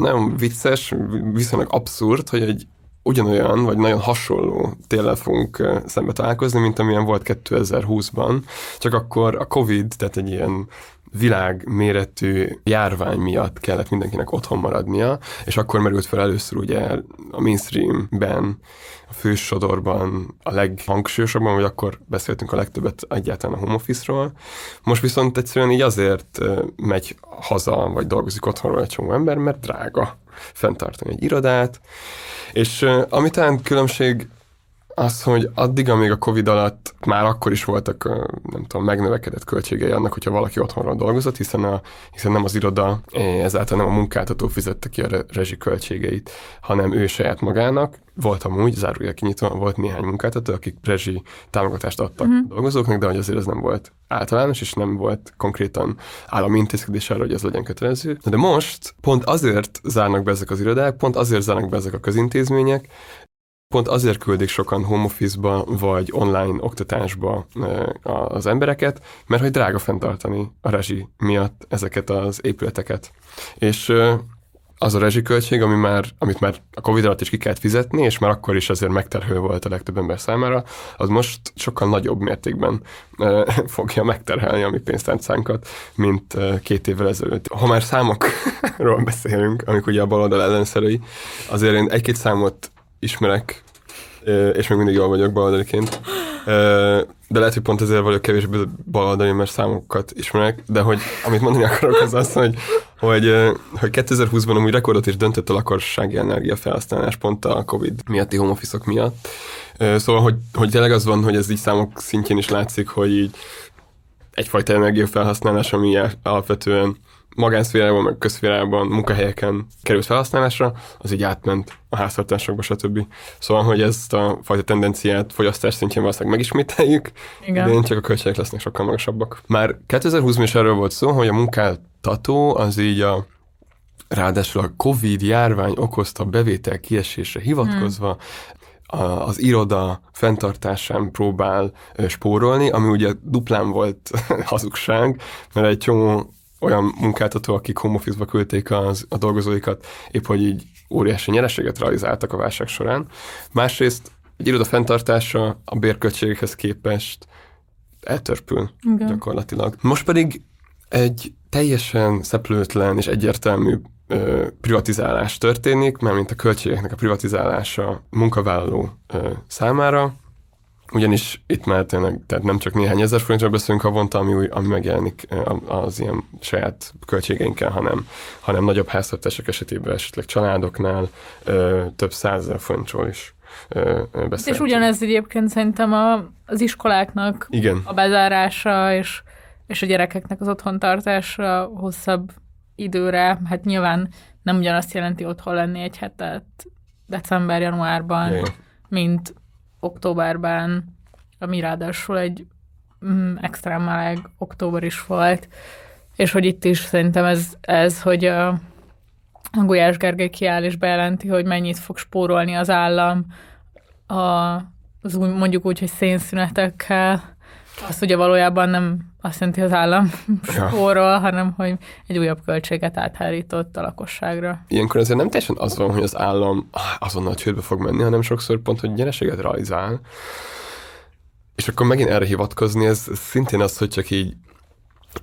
nem vicces, viszonylag abszurd, hogy egy ugyanolyan, vagy nagyon hasonló téllel fogunk szembe találkozni, mint amilyen volt 2020-ban, csak akkor a Covid, tehát egy ilyen világméretű járvány miatt kellett mindenkinek otthon maradnia, és akkor merült fel először ugye a mainstreamben, a fősodorban a leghangsúlyosabban, vagy akkor beszéltünk a legtöbbet egyáltalán a home office-ról. Most viszont egyszerűen így azért megy haza, vagy dolgozik otthonról egy csomó ember, mert drága fenntartani egy irodát, és ami talán különbség az, hogy addig, amíg a Covid alatt már akkor is voltak, nem tudom, megnövekedett költségei annak, hogyha valaki otthonról dolgozott, hiszen, a, hiszen nem az iroda, ezáltal nem a munkáltató fizette ki a re- rezsi költségeit, hanem ő saját magának. Volt amúgy, zárója kinyitva, volt néhány munkáltató, akik rezsi támogatást adtak uh-huh. dolgozóknak, de hogy azért ez nem volt általános, és nem volt konkrétan állami intézkedés arra, hogy ez legyen kötelező. De most pont azért zárnak be ezek az irodák, pont azért zárnak be ezek a közintézmények, Pont azért küldik sokan home office-ba vagy online oktatásba az embereket, mert hogy drága fenntartani a rezsi miatt ezeket az épületeket. És az a rezsiköltség, ami már, amit már a Covid alatt is ki kellett fizetni, és már akkor is azért megterhelő volt a legtöbb ember számára, az most sokkal nagyobb mértékben ö, fogja megterhelni a mi pénztárcánkat, mint ö, két évvel ezelőtt. Ha már számokról beszélünk, amik ugye a baloldal ellenszerei, azért én egy-két számot ismerek, és még mindig jól vagyok baloldaliként. De lehet, hogy pont ezért vagyok kevésbé baloldali, mert számokat ismerek, de hogy amit mondani akarok az az, hogy, hogy, hogy 2020-ban amúgy rekordot is döntött a lakossági energiafelhasználás pont a Covid miatti home miatt. Szóval, hogy, hogy tényleg az van, hogy ez így számok szintjén is látszik, hogy így egyfajta energiafelhasználás, ami alapvetően magánszférában, meg közszférában, munkahelyeken került felhasználásra, az így átment a háztartásokba, stb. Szóval, hogy ezt a fajta tendenciát fogyasztás szintjén valószínűleg megismételjük, Igen. de csak a költségek lesznek sokkal magasabbak. Már 2020-ban is erről volt szó, hogy a munkáltató az így a ráadásul a Covid járvány okozta bevétel kiesésre hivatkozva a, az iroda fenntartásán próbál spórolni, ami ugye duplán volt hazugság, mert egy csomó olyan munkáltató, akik home office-ba küldték az, a dolgozóikat, épp hogy így óriási nyereséget realizáltak a válság során. Másrészt egy iroda fenntartása a bérköltségekhez képest eltörpül Igen. gyakorlatilag. Most pedig egy teljesen szeplőtlen és egyértelmű ö, privatizálás történik, mármint a költségeknek a privatizálása munkavállaló ö, számára, ugyanis itt már tényleg, tehát nem csak néhány ezer forintról beszélünk havonta, ami, új, ami megjelenik az ilyen saját költségeinkkel, hanem, hanem nagyobb háztartások esetében esetleg családoknál ö, több százezer forintról is beszélünk. És ugyanez egyébként szerintem a, az iskoláknak Igen. a bezárása és, és a gyerekeknek az otthontartása hosszabb időre, hát nyilván nem ugyanazt jelenti otthon lenni egy hetet december-januárban, mint októberben, ami ráadásul egy mm, extrém meleg október is volt, és hogy itt is szerintem ez, ez hogy a, Gulyás Gergely kiáll és bejelenti, hogy mennyit fog spórolni az állam a, az úgy, mondjuk úgy, hogy szénszünetekkel, azt ugye valójában nem azt jelenti az állam Ja. spórol, hanem hogy egy újabb költséget áthárított a lakosságra. Ilyenkor azért nem teljesen az van, hogy az állam azonnal csődbe fog menni, hanem sokszor pont, hogy nyereséget realizál. És akkor megint erre hivatkozni, ez szintén az, hogy csak így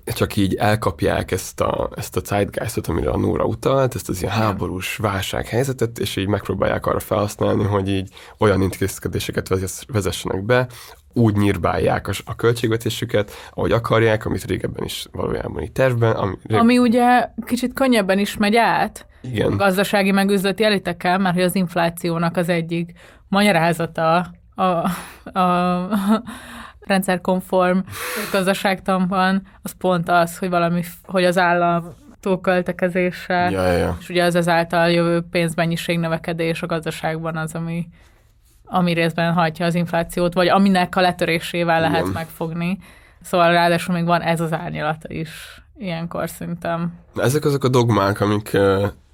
csak így elkapják ezt a, ezt a zeitgeistot, amire a Nóra utalt, ezt az ilyen háborús válsághelyzetet, és így megpróbálják arra felhasználni, hogy így olyan intézkedéseket vezess- vezessenek be, úgy nyírbálják a, a költségvetésüket, ahogy akarják, amit régebben is valójában így tervben, ami, Ami ugye kicsit könnyebben is megy át, a igen, gazdasági meg üzleti elitekkel, mert hogy az inflációnak az egyik magyarázata a, a rendszerkonform gazdaságtanban, az pont az, hogy valami, hogy az állam túlköltekezése, ja, ja. és ugye az ezáltal jövő pénzmennyiség növekedés a gazdaságban az, ami, ami részben hajtja az inflációt, vagy aminek a letörésével lehet Igen. megfogni. Szóval ráadásul még van ez az árnyalata is ilyenkor szerintem. Ezek azok a dogmák, amik,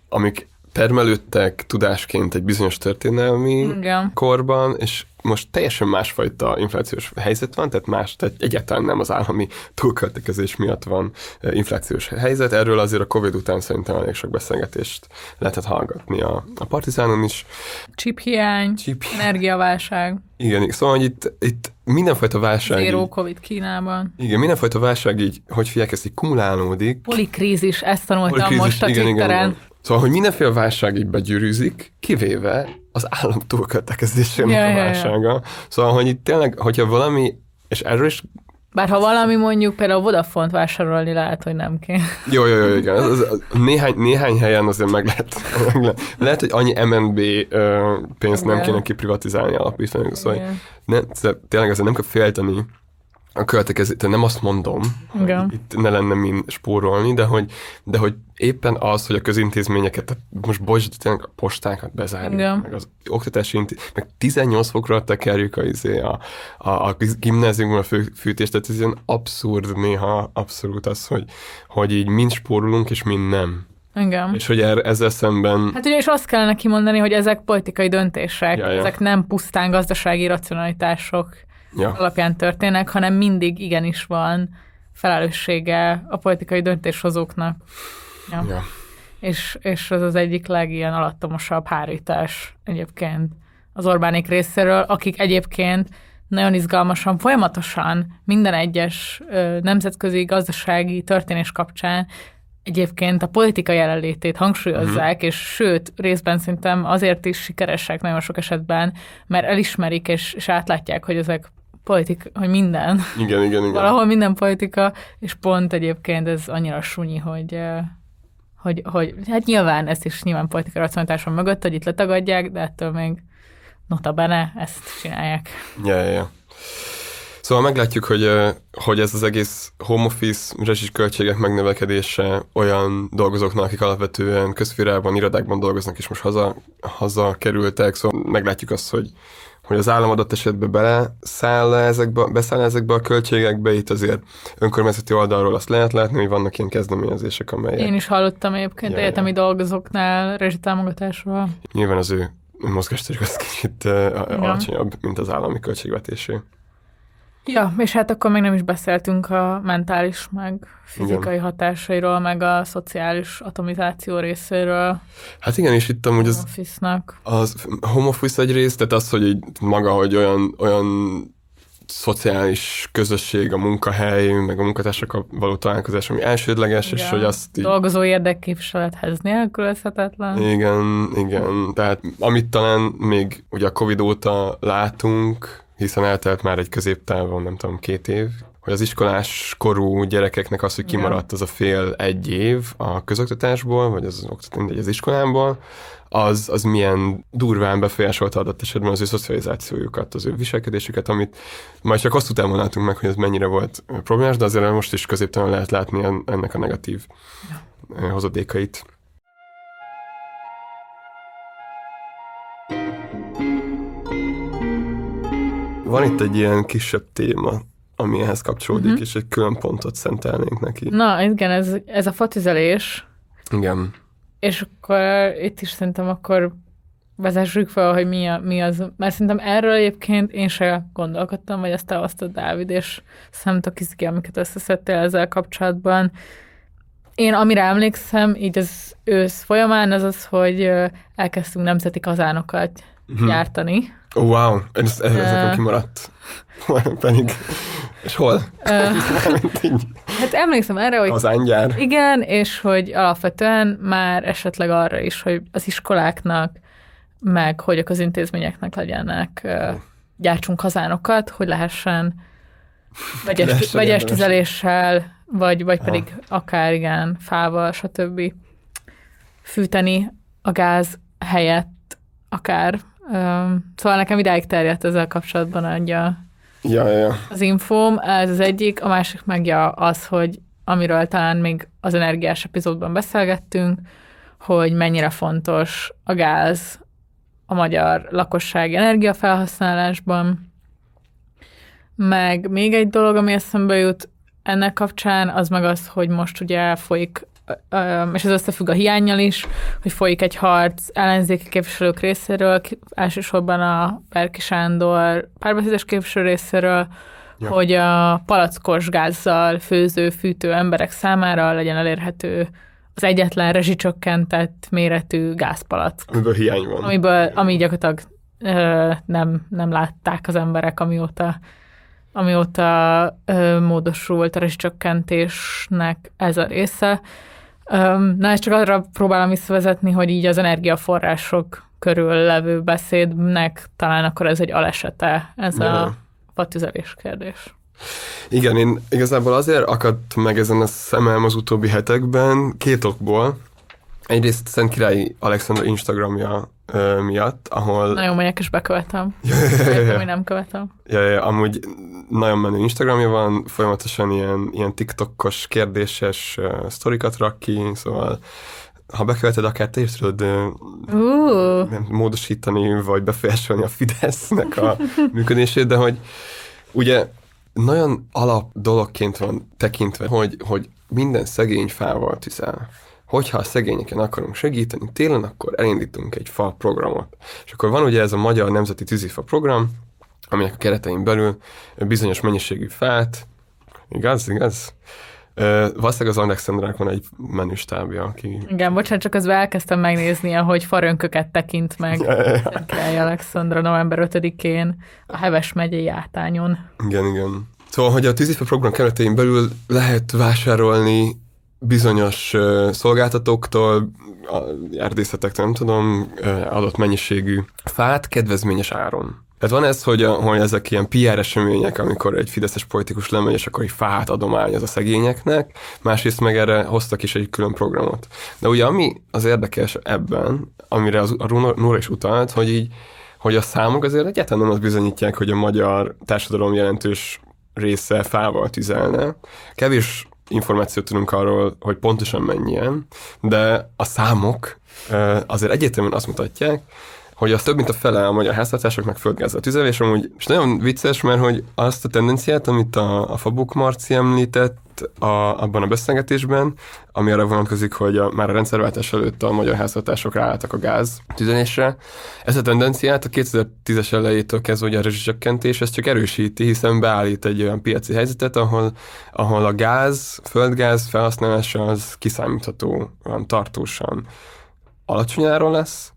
amik termelődtek tudásként egy bizonyos történelmi Igen. korban, és most teljesen másfajta inflációs helyzet van, tehát más, tehát egyáltalán nem az állami túlköltekezés miatt van eh, inflációs helyzet. Erről azért a Covid után szerintem elég sok beszélgetést lehetett hallgatni a, a Partizánon is. Chip hiány, Chip- energiaválság, Igen, szóval hogy itt, itt mindenfajta válság, így, Covid Kínában. igen, mindenfajta válság így, hogy figyelj, ez így kumulálódik, Polikrízis, ezt tanultam Polikrízis, most a igen, igen, Twitteren. igen. Szóval, hogy mindenféle válság így begyűrűzik, kivéve az állam túlköltekezésének Ja, a ja, ja. válsága. Szóval, hogy itt tényleg, hogyha valami, és erről is, Bár ha valami mondjuk például Vodafont vásárolni lehet, hogy nem kell. jó, jó, jó, igen, az, az, az, néhány, néhány helyen azért meg lehet, meg lehet, lehet, hogy annyi MNB ö, pénzt nem Igen. kéne kiprivatizálni alapítani, szóval ne, szóval tényleg azért nem kell félteni a költekezést, nem azt mondom, Igen. hogy itt ne lenne min spórolni, de hogy, de hogy éppen az, hogy a közintézményeket, tehát most bocs, tényleg a postákat bezárjuk, Igen. meg az oktatási intéz, meg 18 fokra tekerjük a, izé, a, a, a gimnáziumban a fő, fűtést, tehát ez ilyen abszurd néha abszolút az, hogy, hogy így mind spórolunk, és mind nem. Igen. És hogy er, ezzel szemben Hát ugye és azt kellene kimondani, hogy ezek politikai döntések, Ja, ja. ezek nem pusztán gazdasági racionalitások ja, alapján történnek, hanem mindig igenis van felelőssége a politikai döntéshozóknak. Ja. ja. És, és ez az egyik legilyen alattomosabb hárítás egyébként az Orbánik részéről, akik egyébként nagyon izgalmasan, folyamatosan minden egyes nemzetközi gazdasági történés kapcsán egyébként a politika jelenlétét hangsúlyozzák, és sőt, részben szerintem azért is sikeresek nagyon sok esetben, mert elismerik és, és átlátják, hogy ezek politika, hogy minden, Igen, igen, igen. valahol minden politika, és pont egyébként ez annyira sunyi, hogy, hogy, hogy hát nyilván ezt is nyilván politikai racionalitáson mögött, hogy itt letagadják, de ettől még nota bene ezt csinálják. Ja, ja, ja. Szóval meglátjuk, hogy, hogy ez az egész home office, rezsis költségek megnövekedése olyan dolgozóknak, akik alapvetően közférában, irodákban dolgoznak, és most haza, haza kerültek, szóval meglátjuk azt, hogy, hogy az állam adott esetben beleszáll ezekbe, beszáll ezekbe a költségekbe, itt azért önkormányzati oldalról azt lehet látni, hogy vannak ilyen kezdeményezések, amelyek Én is hallottam egyébként Ja, egyetemi dolgozóknál rezsitámogatásról. nyilván az ő mozgásterük az kicsit ö, alacsonyabb, mint az állami költségvetésé. Ja, és hát akkor még nem is beszéltünk a mentális, meg fizikai Igen. hatásairól, meg a szociális atomizáció részéről Hát igen, és itt amúgy az office-nak. az home office egyrészt, tehát az, hogy így maga, hogy olyan, olyan szociális közösség, a munkahely, meg a munkatársakkal való találkozás, ami elsődleges, és hogy azt így... Dolgozó érdekképviselethez nélkülözhetetlen. Igen, igen. Tehát amit talán még ugye a Covid óta látunk, hiszen eltelt már egy középtávon, nem tudom, két év, hogy az iskolás korú gyerekeknek az, hogy kimaradt az a fél egy év a közoktatásból, vagy az, mindegy, az iskolából, az, az milyen durván befolyásolta adott esetben az ő szocializációjukat, az ő viselkedésüket, amit majd csak azt után látunk meg, hogy ez mennyire volt problémás, de azért most is középtelen lehet látni en- ennek a negatív ja. hozadékait. Van itt egy ilyen kisebb téma, ami ehhez kapcsolódik, Mhm. és egy külön pontot szentelnénk neki. Na, igen, ez, ez a fatüzelés, Igen. és akkor itt is szerintem akkor vezessük fel, hogy mi, a, mi az, mert szerintem erről egyébként én se gondolkodtam, vagy ezt elhoztad Dávid, és szemtok izgi, amiket összeszedtél ezzel kapcsolatban. Én amire emlékszem, így az ősz folyamán, az az, hogy elkezdtünk nemzeti kazánokat Mhm. gyártani. Oh, wow, ez, ez, ez nekem kimaradt. Pedig, és hol? Ö, hát emlékszem erre, hogy Az ángyár. Igen, és hogy alapvetően már esetleg arra is, hogy az iskoláknak, meg hogy a közintézményeknek legyenek, ö, gyártsunk kazánokat, hogy lehessen vegyes, vegyes tüzeléssel, vagy, vagy pedig akár igen, fával, stb. fűteni a gáz helyett akár. Szóval nekem idáig terjedt ezzel kapcsolatban egy a, Ja, ja, ja. az infóm, ez az egyik, a másik meg ja, az, hogy amiről talán még az energiás epizódban beszélgettünk, hogy mennyire fontos a gáz a magyar lakosság energiafelhasználásban. Meg még egy dolog, ami eszembe jut ennek kapcsán, az meg az, hogy most ugye folyik, és ez összefügg a hiányjal is, hogy folyik egy harc ellenzéki képviselők részéről, elsősorban a Perki Sándor párbeszédes képviselő részéről, ja. hogy a palackos gázzal főző, fűtő emberek számára legyen elérhető az egyetlen rezsicsökkentett méretű gázpalack, Amiből hiány van. amiből, ami gyakorlatilag ö, nem, nem látták az emberek, amióta amióta ö, módosult a rezsicsökkentésnek ez a része. Ö, na, és csak arra próbálom visszavezetni, hogy így az energiaforrások körül levő beszédnek talán akkor ez egy alesete, ez Ja. a fatüzelés kérdés. Igen, én igazából azért akadt meg ezen a szemem az utóbbi hetekben, két okból. Egyrészt Szent Királyi Alexandra Instagramja ö, miatt, ahol Nagyon megyek és bekövetem. Értem, hogy nem követem. Ja, ja, amúgy nagyon menő Instagramja van, folyamatosan ilyen, ilyen TikTokos, kérdéses uh, sztorikat rak ki, szóval ha beköveted, akár te is tudod uh, módosítani, vagy befolyásolni a Fidesznek a működését, de hogy ugye nagyon alap dologként van tekintve, hogy, hogy minden szegény fával tüzel. Hogyha a szegényeken akarunk segíteni télen, akkor elindítunk egy fa programot. És akkor van ugye ez a Magyar Nemzeti Tűzifa program, aminek a keretein belül bizonyos mennyiségű fát, igaz, igaz? Ö, valószínűleg az Alexandrának van egy menüstábja, aki igen, bocsánat, csak közben elkezdtem megnézni, ahogy farönköket tekint meg Szent Király Alexandra november 5-én a Heves megyei átányon. Igen, igen. Szóval, hogy a tűzifa program keretein belül lehet vásárolni bizonyos uh, szolgáltatóktól, a erdészetektől, nem tudom, adott mennyiségű fát kedvezményes áron. Tehát van ez, hogy, a, hogy ezek ilyen PR események, amikor egy fideszes politikus lemegy, és akkor egy fát adományoz a szegényeknek, másrészt meg erre hoztak is egy külön programot. De ugye ami az érdekes ebben, amire az, a Nóra is utalt, hogy így, hogy a számok azért egyáltalán nem azt bizonyítják, hogy a magyar társadalom jelentős része fával tüzelne. Kevés információt tudunk arról, hogy pontosan mennyien, de a számok azért egyértelműen azt mutatják, hogy az több mint a fele a magyar háztartásoknak földgázzal tüzelés, amúgy, és nagyon vicces, mert hogy azt a tendenciát, amit a, a Fabuk Marci említett a, abban a beszélgetésben, ami arra vonatkozik, hogy a, már a rendszerváltás előtt a magyar háztartások ráálltak a gáz tüzelésre. Ezt a tendenciát a 2010-es elejétől kezdve ugye a rezsicsökkentés, ez csak erősíti, hiszen beállít egy olyan piaci helyzetet, ahol, ahol a gáz, földgáz felhasználása az kiszámítható, olyan tartósan alacsony áron lesz,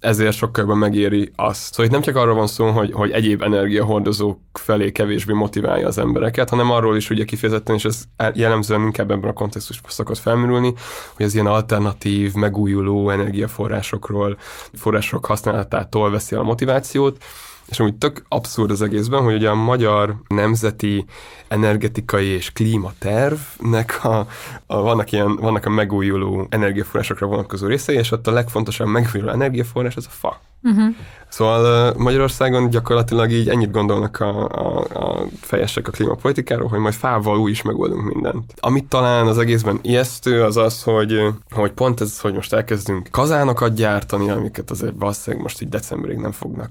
ezért sokkal jobban megéri azt. Szóval itt nem csak arról van szó, hogy, hogy egyéb energiahordozók felé kevésbé motiválja az embereket, hanem arról is ugye kifejezetten, és ez jellemzően inkább ebben a kontextusban szokott felmerülni, hogy az ilyen alternatív, megújuló energiaforrásokról, források használatától veszi el a motivációt, és amúgy tök abszurd az egészben, hogy ugye a magyar nemzeti energetikai és klímatervnek a, a, vannak, ilyen, vannak a megújuló energiaforrásokra vonatkozó részei, és ott a legfontosabb megújuló energiaforrás az a fa. Uh-huh. Szóval Magyarországon gyakorlatilag így ennyit gondolnak a, a, a fejesek a klímapolitikáról, hogy majd fával úgy is megoldunk mindent. Amit talán az egészben ijesztő, az az, hogy, hogy pont ez, hogy most elkezdünk kazánokat gyártani, amiket azért valószínűleg most így decemberig nem fognak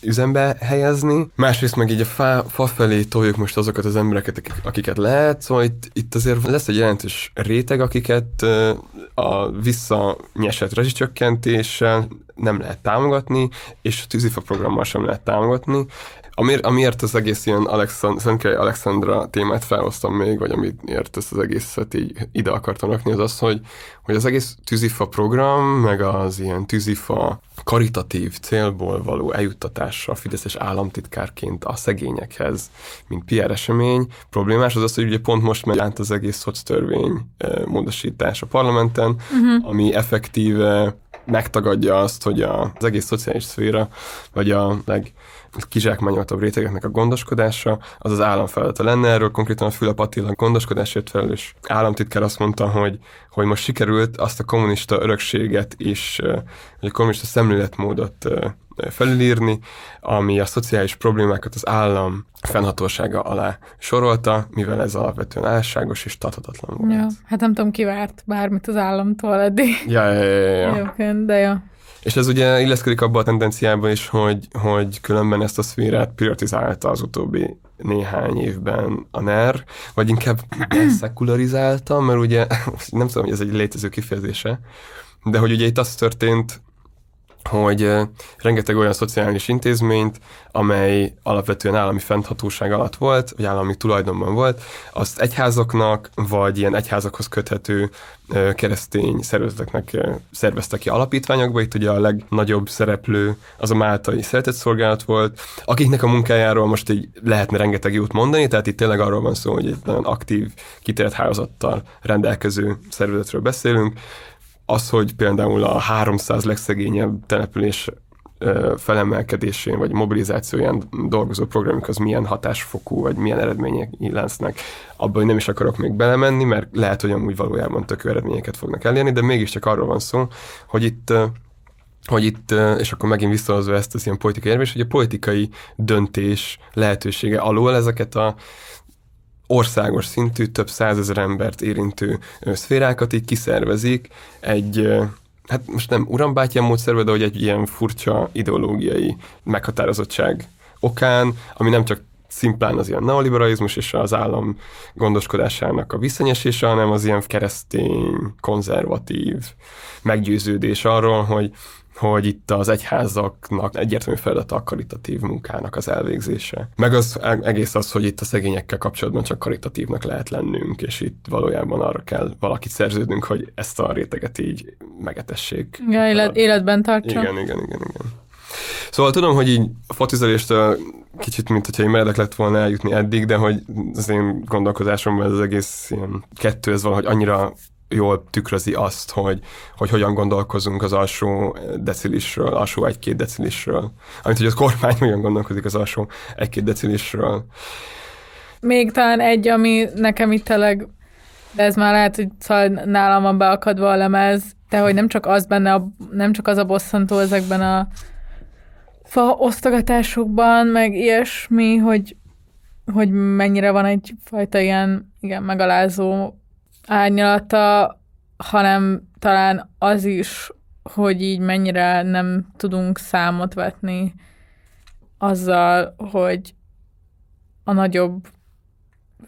üzembe helyezni. Másrészt meg így a fa, fa felé toljuk most azokat az embereket, akiket lehet, szóval itt, itt azért lesz egy jelentős réteg, akiket a visszanyesett rezsicsökkentéssel nem lehet támogatni, és a tűzifa programmal sem lehet támogatni. Amiért, amiért az egész ilyen Alexand- Szentkely Alexandra témát felhoztam még, vagy amiért ezt az egészet így ide akartam rakni, az az, hogy, hogy az egész tűzifa program, meg az ilyen tűzifa karitatív célból való eljuttatása a Fideszes államtitkárként a szegényekhez, mint PR esemény. Problémás az az, hogy ugye pont most megy át az egész szoctörvény módosítás a parlamenten, uh-huh. ami effektíve megtagadja azt, hogy az egész szociális szféra, vagy a leg kizsákmányoltabb rétegeknek a gondoskodása, az az állam feladata lenne. Erről konkrétan a Fülap Attila gondoskodásért felelős államtitkár azt mondta, hogy, hogy most sikerült azt a kommunista örökséget is, vagy a kommunista szemléletmódot felülírni, ami a szociális problémákat az állam fennhatósága alá sorolta, mivel ez alapvetően álságos és tarthatatlan volt. Ja, hát nem tudom, ki várt bármit az államtól eddig. Ja, ja, ja, ja. ja. de jó. És ez ugye illeszkedik abba a tendenciába is, hogy, hogy különben ezt a szférát prioritizálta az utóbbi néhány évben a NER, vagy inkább szekularizálta, mert ugye nem tudom, hogy ez egy létező kifejezése, de hogy ugye itt az történt, hogy rengeteg olyan szociális intézményt, amely alapvetően állami fennhatóság alatt volt, vagy állami tulajdonban volt, azt egyházaknak, vagy ilyen egyházakhoz köthető keresztény szervezeteknek szerveztek ki alapítványokba. Itt ugye a legnagyobb szereplő az a Máltai Szeretetszolgálat volt, akiknek a munkájáról most így lehetne rengeteg jót mondani, tehát itt tényleg arról van szó, hogy egy nagyon aktív, kitért hálózattal rendelkező szervezetről beszélünk, az, hogy például a 300 legszegényebb település felemelkedésén vagy mobilizációján dolgozó programok az milyen hatásfokú, vagy milyen eredmények lesznek. Abban nem is akarok még belemenni, mert lehet, hogy amúgy valójában tök eredményeket fognak elérni, de mégiscsak arról van szó, hogy itt hogy itt, és akkor megint visszahozva ezt az ilyen politikai érvés, hogy a politikai döntés lehetősége alól ezeket a országos szintű, több százezer embert érintő szférákat így kiszervezik. Egy hát most nem urambátyám módszerbe, de hogy egy ilyen furcsa ideológiai meghatározottság okán, ami nem csak szimplán az ilyen neoliberalizmus és az állam gondoskodásának a visszanyesése, hanem az ilyen keresztény, konzervatív meggyőződés arról, hogy hogy itt az egyházaknak egyértelmű feladata a karitatív munkának az elvégzése. Meg az egész az, hogy itt a szegényekkel kapcsolatban csak karitatívnak lehet lennünk, és itt valójában arra kell valakit szerződnünk, hogy ezt a réteget így megetessék. Ja, élet, életben tartsa. Igen, igen, igen, igen. Szóval tudom, hogy így a fotizeléstől kicsit, mint hogyha én meredek lett volna eljutni eddig, de hogy az én gondolkodásomban ez az egész ilyen kettő, ez valahogy annyira jól tükrözi azt, hogy, hogy hogyan gondolkozunk az alsó decilisről, alsó egy-két decilisről. Amit, hogy a kormány hogyan gondolkozik az alsó egy-két decilisről. Még talán egy, ami nekem itt tényleg, de ez már lehet, hogy szóval nálam van beakadva a lemez, de hogy nem csak az benne, a, nem csak az a bosszantó ezekben a fa osztogatásokban, meg ilyesmi, hogy, hogy mennyire van egyfajta ilyen igen, megalázó árnyalata, hanem talán az is, hogy így mennyire nem tudunk számot vetni azzal, hogy a nagyobb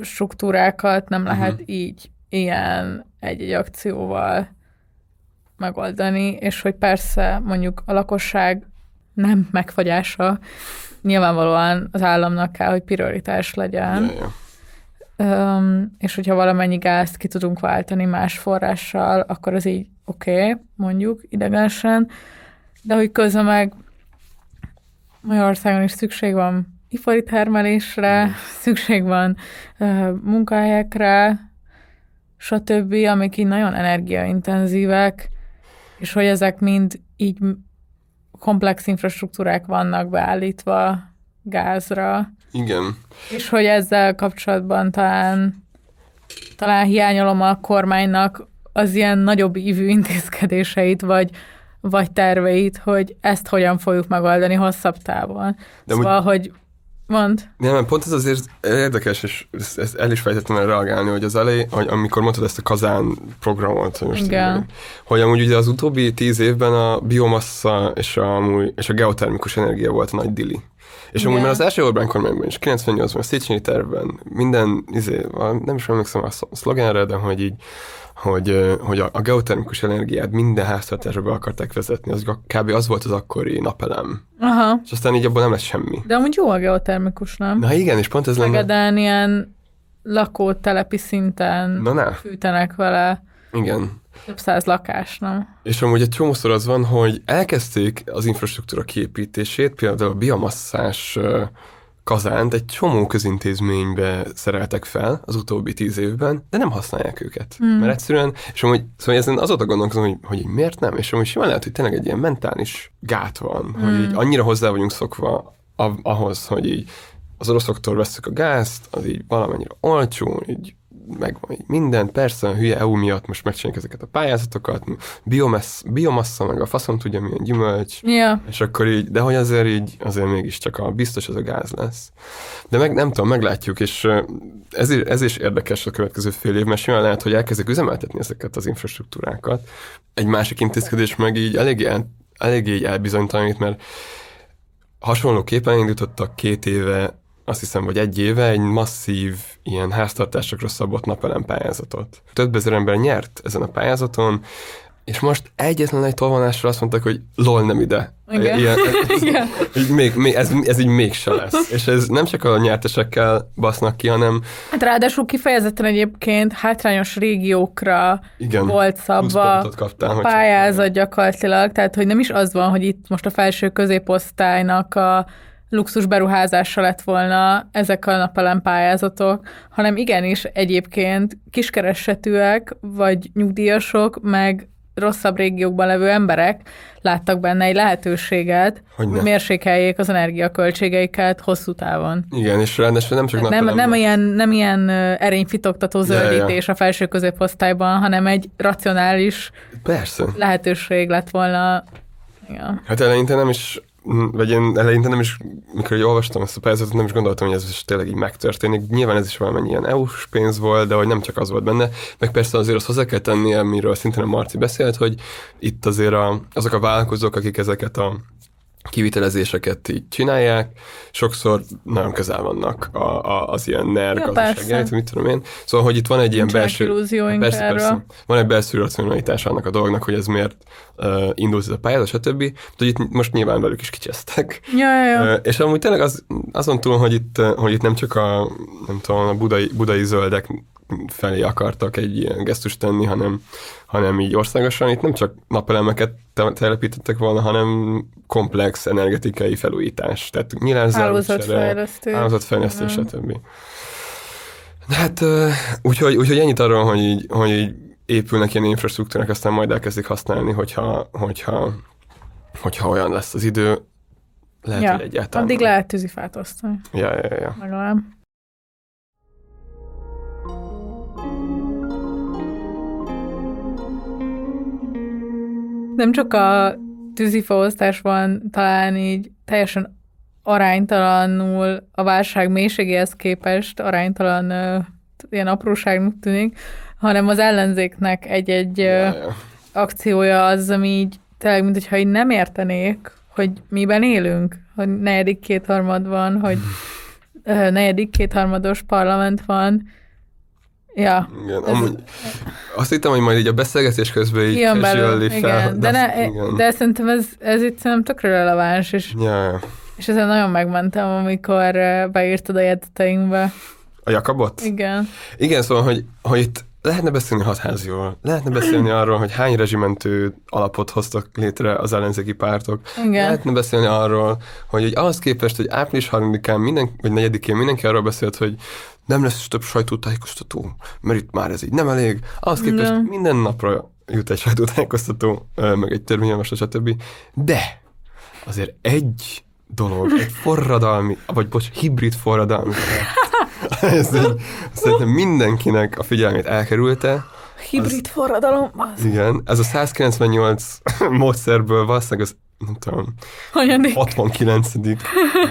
struktúrákat nem lehet uh-huh. így ilyen egy-egy akcióval megoldani, és hogy persze mondjuk a lakosság nem megfagyása nyilvánvalóan az államnak kell, hogy prioritás legyen. Ja, Um, és hogyha valamennyi gázt ki tudunk váltani más forrással, akkor az így oké, okay, mondjuk idegenesen, de hogy közben meg Magyarországon is szükség van ipari termelésre, szükség van uh, munkahelyekre, stb., amik így nagyon energiaintenzívek, és hogy ezek mind így komplex infrastruktúrák vannak beállítva gázra. Igen. És hogy ezzel kapcsolatban talán, talán hiányolom a kormánynak az ilyen nagyobb ívű intézkedéseit, vagy, vagy terveit, hogy ezt hogyan fogjuk megoldani hosszabb távon. De szóval, úgy... hogy Mond. Nem, pont ez azért érdekes, és ezt, ezt el is fejtettem reagálni, hogy az elej, hogy amikor mondtad ezt a kazán programot, hogy, most Igen. Így, hogy amúgy ugye az utóbbi tíz évben a biomassa és a, és a geotermikus energia volt a nagy dili. És Igen. amúgy már az első Orbán kormányban is, 98-ban, a Széchenyi tervben, minden, izé, nem is emlékszem a szlogenre, de hogy így hogy, hogy a, a geotermikus energiát minden háztartásba be akarták vezetni, az kb. az volt az akkori napelem. Aha. És aztán így abból nem lesz semmi. De amúgy jó a geotermikus, nem? Na igen, és pont ez lenne... Szegeden ilyen lakótelepi szinten Na ne. fűtenek vele. Igen. Több száz lakás, nem? És amúgy egy csomószor az van, hogy elkezdték az infrastruktúra kiépítését, például a biomasszás kazánt egy csomó közintézménybe szereltek fel az utóbbi tíz évben, de nem használják őket. Mm. Mert egyszerűen, és amúgy, szóval ezen azóta gondolkozom, hogy, hogy miért nem, és amúgy simán lehet, hogy tényleg egy ilyen mentális gát van, mm. hogy így annyira hozzá vagyunk szokva ahhoz, hogy így az oroszoktól veszük a gázt, az így valamennyire olcsó, így megvan így minden, persze a hülye EU miatt most megcsinálják ezeket a pályázatokat, biomasz, biomassa, meg a faszom tudja milyen gyümölcs, yeah. és akkor így, de hogy azért így, azért mégiscsak a biztos az a gáz lesz. De meg nem tudom, meglátjuk, és ez, ez is érdekes a következő fél év, mert simán lehet, hogy elkezdik üzemeltetni ezeket az infrastruktúrákat. Egy másik intézkedés meg így eléggé, el, eléggé így elbizonytalanít, mert hasonlóképpen indítottak két éve azt hiszem, hogy egy éve egy masszív ilyen háztartásokra szabott napelem pályázatot. Több ezer ember nyert ezen a pályázaton, és most egyetlen egy tolvonásra azt mondták, hogy lol, nem ide. Igen. Ilyen, ez, Igen. Így még, még, ez, ez így mégse lesz. És ez nem csak a nyertesekkel basznak ki, hanem... Hát ráadásul kifejezetten egyébként hátrányos régiókra Igen, volt szabva kaptál, a pályázat gyakorlatilag, tehát hogy nem is az van, hogy itt most a felső középosztálynak a luxus beruházása lett volna ezek a napelem pályázatok, hanem igenis egyébként kiskeresetűek, vagy nyugdíjasok, meg rosszabb régiókban levő emberek láttak benne egy lehetőséget, hogy, hogy mérsékeljék az energiaköltségeiket hosszú távon. Igen, és ráadásul nem csak nem, nem, ilyen, nem ilyen erényfitoktató zöldítés ja, ja. a felső középosztályban, hanem egy racionális Persze. lehetőség lett volna. Ja. Hát eleinte nem is vagy én eleinte nem is, mikor olvastam ezt a pályázatot, nem is gondoltam, hogy ez is tényleg így megtörténik. Nyilván ez is valamennyi ilyen EU-s pénz volt, de hogy nem csak az volt benne. Meg persze azért azt hozzá kell tenni, amiről szintén a Marci beszélt, hogy itt azért a, azok a vállalkozók, akik ezeket a kivitelezéseket így csinálják, sokszor nagyon közel vannak a, a, az ilyen NER ja, gazdaságát, mit tudom én. Szóval, hogy itt van egy ilyen belső... Persze, persze, van egy belső racionalitás annak a dolognak, hogy ez miért uh, indult ez a pályázat, stb. De hogy itt most nyilván velük is kicsesztek. Ja, ja, ja. Uh, és amúgy tényleg az, azon túl, hogy itt, hogy itt nem csak a, nem tudom, a budai, budai zöldek felé akartak egy ilyen gesztust tenni, hanem, hanem így országosan itt nem csak napelemeket telepítettek volna, hanem komplex energetikai felújítás. Tehát hálózatfejlesztés, hálózatfejlesztés, stb. Hát úgyhogy, úgyhogy ennyit arról, hogy így, hogy így épülnek ilyen infrastruktúrák, aztán majd elkezdik használni, hogyha, hogyha, hogyha olyan lesz az idő, lehet, ja, hogy egyáltalán. addig nem. lehet tűzifát osztani, Ja, ja, ja. legalább. Nem csak a tűzifaosztás van talán így teljesen aránytalanul a válság mélységéhez képest aránytalan ö, ilyen apróságnak tűnik, hanem az ellenzéknek egy-egy ö, ja, ja. akciója az, ami így tényleg, mint hogyha így nem értenék, hogy miben élünk, hogy negyedik kétharmad van, hogy ö, negyedik kétharmados parlament van. Ja, Igen, Ez- amúgy azt hittem, hogy majd így a beszélgetés közben így jön belőle, fel, igen. De, ne, azt- igen. de szerintem ez, ez itt szerintem tökre releváns, és, Ja, és ezen nagyon megmentem, amikor ö, beírtad a jegyzeteinkbe. A Jakabot? Igen. Igen, szóval, hogy, hogy itt lehetne beszélni hatháziról, lehetne beszélni arról, hogy hány rezsimentő alapot hoztak létre az ellenzéki pártok, Igen. lehetne beszélni arról, hogy, hogy ahhoz képest, hogy április 3-án, minden, vagy 4-én mindenki arról beszélt, hogy nem lesz több sajtótájékoztató, mert itt már ez így nem elég. Ahhoz képest Igen. minden napra jut egy sajtótájékoztató, meg egy törvényjavaslat, stb. De azért egy dolog, egy forradalmi, vagy bocs, hibrid forradalmi ez így, szerintem mindenkinek a figyelmét elkerülte. Hibrid forradalom, az Igen, ez a 198 módszerből valószínűleg az, nem tudom, hanyadik. 69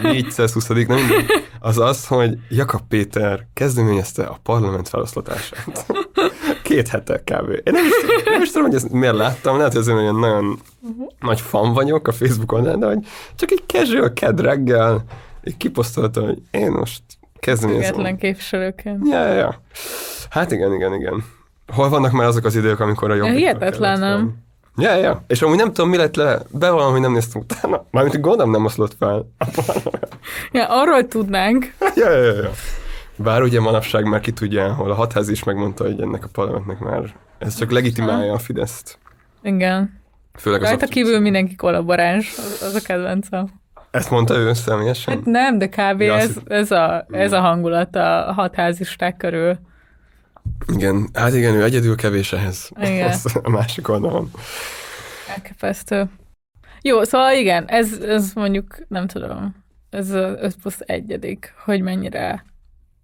420 nem mindegy, az az, hogy Jakab Péter kezdeményezte a parlament feloszlatását. Két hete kb. Én nem is, nem is tudom, hogy ezt miért láttam, lehet, hogy azért olyan nagyon nagy fan vagyok a Facebookon, de hogy csak egy casual ked reggel így kiposztolta, hogy én most kezdeményezem. Független képviselőként. Ja, ja, ja. Hát igen, igen, igen. Hol vannak már azok az idők, amikor a jobb. hihetetlen, nem? Ja, ja. És amúgy nem tudom, mi lett le. Bevallom, hogy nem néztem utána. Mármint, hogy gondolom nem oszlott fel. Ja, arról tudnánk. ja, ja, ja. Bár ugye manapság már ki tudja, hol a hatház is megmondta, hogy ennek a parlamentnek már ez csak legitimálja a Fideszt. Igen. Főleg az Rajta kívül mindenki kollaboráns, az, az a kedvencem. Ezt mondta ő személyesen? Hát nem, de kb. Ja, ez, ez, a, ez a hangulat a hatházisták körül. Igen, hát igen, ő egyedül kevés ehhez. Igen. Az a másik oldalon. Elképesztő. Jó, szóval igen, ez, ez mondjuk, nem tudom, ez az 5 plusz egyedik, hogy mennyire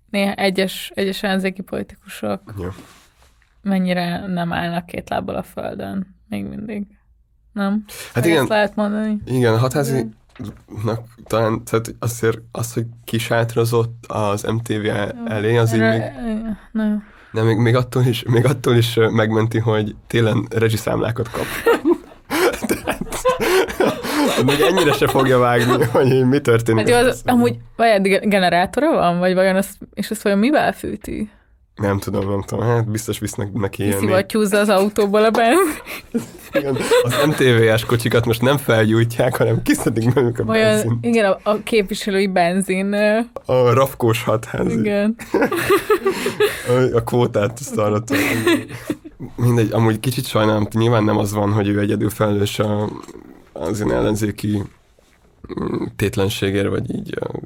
néha egyes, egyes ellenzéki politikusok Jó. mennyire nem állnak két lábbal a földön, még mindig. Nem? Hát Ezt igen, lehet mondani. igen, hatházi talán, tehát azért az, hogy kisátrazott az MTV elé, az így még, Erre- Nem. Nem, még, még, attól is, még attól is megmenti, hogy télen rezsiszámlákat kap. Tehát, még ennyire se fogja vágni, hogy mi történik. Hát jó, az, amúgy vajon generátora van, vagy vajon azt, és azt vajon mivel fűti? Nem tudom, nem tudom, hát biztos visznek neki ilyen Kiszivattyúzza az autóból a benz. igen, Az MTV-es kocsikat most nem felgyújtják, hanem kiszedik belőlük a Vajon, benzin. igen, a, a képviselői benzin. A rafkós hatház. Igen. A kvótát azt arra. Mindegy, amúgy kicsit sajnálom, nyilván nem az van, hogy ő egyedül felelős a, az ilyen ellenzéki mm, tétlenségért, vagy így a,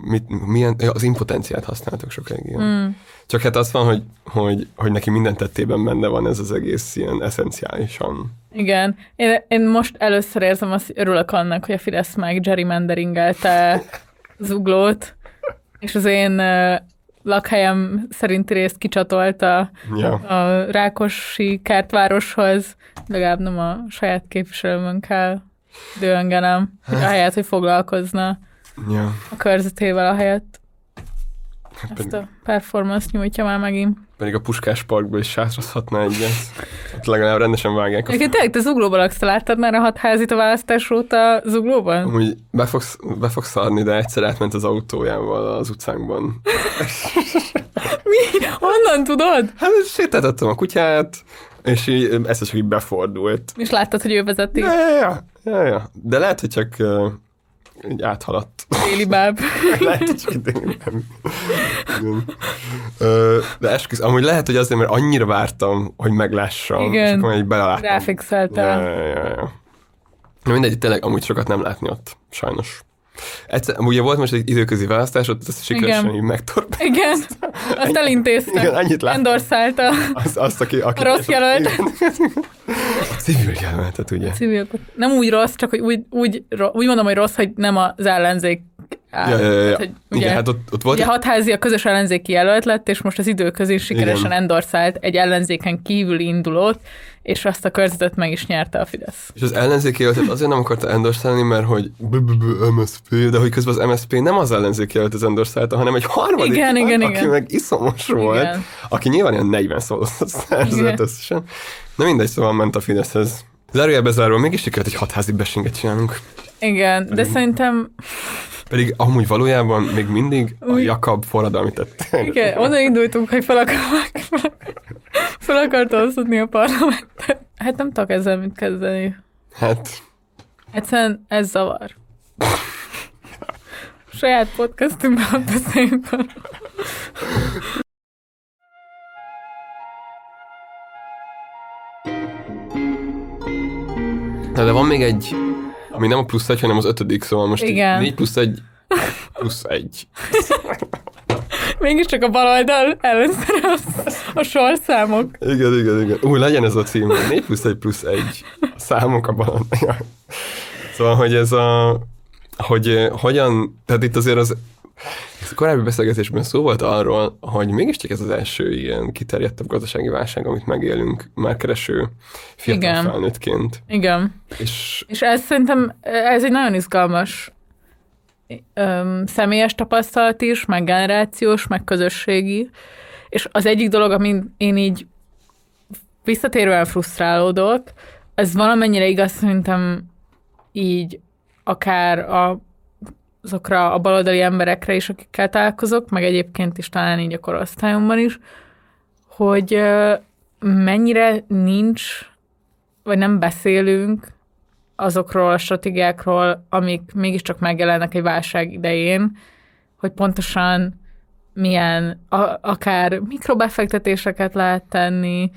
mit, milyen, az impotenciát használtak sokáig. Igen. Mm. Csak hát az van, hogy, hogy, hogy neki minden tettében benne van ez az egész ilyen eszenciálisan. Igen. Én, én most először érzem azt, hogy örülök annak, hogy a Fidesz meg gerrymanderingelte Zuglót, és az én lakhelyem szerinti részt kicsatolta Ja. a Rákosi kertvároshoz, legalább nem a saját képviselőmön kell dőlöngenem, hogy ahelyett, hogy foglalkozna ja. a körzetével, ahelyett Hát ezt pedig, a performance nyújtja már megint. pedig a Puskás Parkból is sátrazhatna egyet. Ott legalább rendesen vágják a Egyébként tényleg te Zuglóban laksz, láttad már a hatházit a választás óta Zuglóban? Amúgy be fogsz, be fogsz szarni, de egyszer átment az autójával az utcánkban. Mi? Honnan tudod? Hát sétáltattam a kutyát, és így ezt csak így befordult. És láttad, hogy ő vezeti Ja, ja, ja, ja, ja. De lehet, hogy csak így áthaladt. déli báb. lehet, hogy nem. De esküsz, amúgy lehet, hogy azért, mert annyira vártam, hogy meglássam. Igen. És akkor így beleláttam. Ráfixeltel. Ja, ja, ja, mindegy, tényleg amúgy sokat nem látni ott, sajnos. Egyszer, ugye volt most egy időközi választás, ott ezt sikeresen így megtorp. Igen, azt elintézte. Igen, annyit láttam. Endorszálta Az, azt, aki, aki rossz jelölt. Civil jelöltet, ugye? Civil. Nem úgy rossz, csak hogy úgy, úgy, úgy mondom, hogy rossz, hogy nem az ellenzék áll. Ja, ja, ja. Tehát, hogy ugye, Igen, hát ott, ott volt Ugye egy hatházi a közös ellenzéki jelölt lett, és most az időközén sikeresen Igen. endorszált egy ellenzéken kívüli indulót, és azt a körzetet meg is nyerte a Fidesz. És az ellenzéki jelöltet azért nem akarta endorszálni, mert hogy MSZP, de hogy közben az MSZP nem az ellenzéki jelöltet endorszálta, hanem egy harmadik, Igen, párt, igen, aki igen. meg iszomos volt, Igen. aki nyilván ilyen 40 szavazatot szerzett összesen. Na mindegy, szóval ment a Fideszhez. Zárójelbe zárva, mégis sikerült egy hatházi besinget csinálnunk. Igen, de szerintem Pedig amúgy valójában még mindig a Új. Jakab forradalmi tette. igen, onnan indultunk, hogy fel, akar, fel akarta osztani a parlamentet. Hát nem tudok ezzel mit kezdeni. Hát, Egyszerűen ez zavar. Saját podcastunkban beszéljünk na de van még egy, ami nem a plusz egy, hanem az ötödik, szóval most Igen. négy plusz egy, plusz egy. Mégiscsak a baloldal először az a sorszámok. Igen, igen, igen. Új, legyen ez a cím. 4 plusz 1 plusz 1. A számok a balon. Ja. Szóval, hogy ez a... Hogy eh, hogyan... Tehát itt azért az... A korábbi beszélgetésben szó volt arról, hogy mégiscsak ez az első ilyen kiterjedtebb gazdasági válság, amit megélünk már kereső fiatal Igen. felnőttként. Igen. És És ez szerintem, ez egy nagyon izgalmas öm, személyes tapasztalat is, meg generációs, meg közösségi. És az egyik dolog, amin én így visszatérően frusztrálódok, ez valamennyire igaz szerintem így akár a, azokra a baloldali emberekre is, akikkel találkozok, meg egyébként is talán így a korosztályomban is, hogy mennyire nincs, vagy nem beszélünk azokról a stratégiákról, amik mégiscsak megjelennek egy válság idején, hogy pontosan milyen, a, akár mikrobefektetéseket lehet tenni,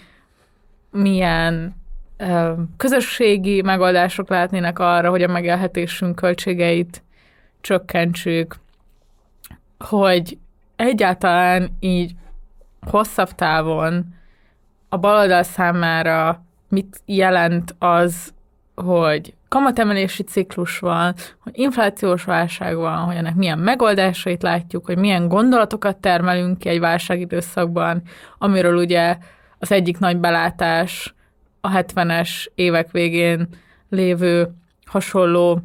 milyen ö, közösségi megoldások lehetnének arra, hogy a megélhetésünk költségeit csökkentsük, hogy egyáltalán így hosszabb távon a baloldal számára mit jelent az, hogy kamatemelési ciklus van, hogy inflációs válság van, hogy ennek milyen megoldásait látjuk, hogy milyen gondolatokat termelünk ki egy válságidőszakban, amiről ugye az egyik nagy belátás a 70-es évek végén lévő hasonló,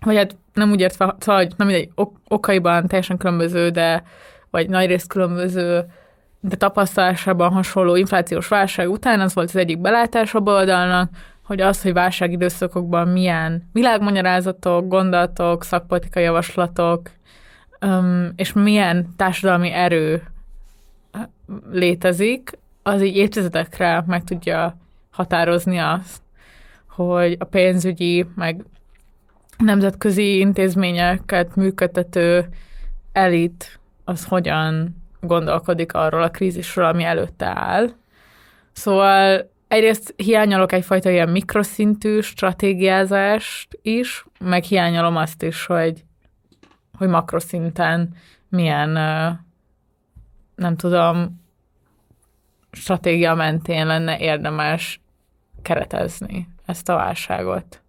vagy hát nem úgy értve, szóval, hogy nem ok- okaiban teljesen különböző, de vagy nagyrészt különböző, de tapasztalásában hasonló inflációs válság után az volt az egyik belátás a baloldalnak, hogy az, hogy válságidőszakokban milyen világmagyarázatok, gondolatok, szakpolitikai javaslatok, öm, és milyen társadalmi erő létezik, az így évtizedekre meg tudja határozni azt, hogy a pénzügyi, meg nemzetközi intézményeket működtető elit az hogyan gondolkodik arról a krízisről, ami előtte áll. Szóval egyrészt hiányolok egyfajta ilyen mikroszintű stratégiázást is, meg hiányolom azt is, hogy, hogy makroszinten milyen, nem tudom, stratégia mentén lenne érdemes keretezni ezt a válságot.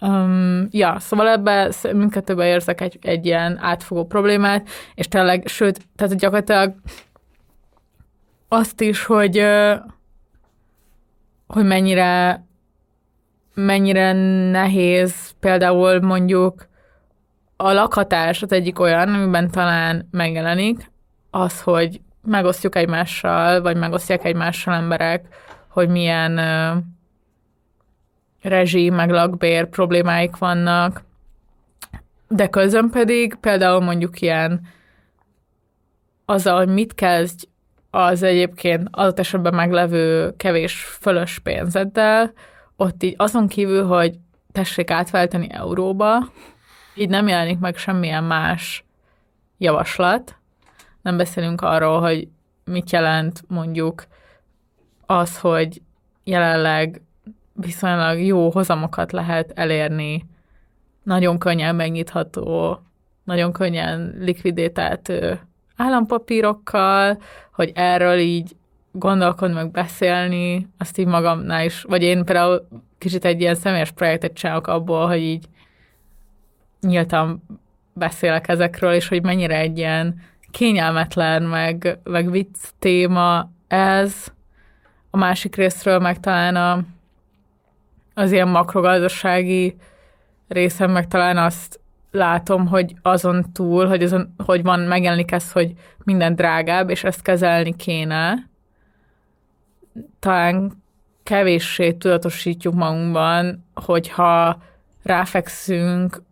Um, ja, szóval ebbe mindkettőben érzek egy, egy ilyen átfogó problémát, és tényleg, sőt, tehát gyakorlatilag azt is, hogy hogy mennyire mennyire nehéz például mondjuk a lakhatás az egyik olyan, amiben talán megjelenik, az, hogy megosztjuk egymással, vagy megosztják egymással emberek, hogy milyen ö, rezsi, meg lakbér problémáik vannak, de közben pedig például mondjuk ilyen azzal, hogy mit kezdj az egyébként adott esetben meglevő kevés fölös pénzeddel, ott így azon kívül, hogy tessék átváltani euróba, így nem jelenik meg semmilyen más javaslat. Nem beszélünk arról, hogy mit jelent mondjuk az, hogy jelenleg viszonylag jó hozamokat lehet elérni nagyon könnyen megnyitható, nagyon könnyen likvidétált állampapírokkal, hogy erről így gondolkodni, meg beszélni, azt így magamnál is, vagy én például kicsit egy ilyen személyes projektet csinálok abból, hogy így nyíltan beszélek ezekről, és hogy mennyire egy ilyen kényelmetlen, meg, meg vicc téma ez. A másik részről meg talán a, az ilyen makrogazdasági részem meg talán azt látom, hogy azon túl, hogy, azon, hogy van, megjelenik ez, hogy minden drágább, és ezt kezelni kéne, talán kevéssé tudatosítjuk magunkban, hogyha ráfekszünk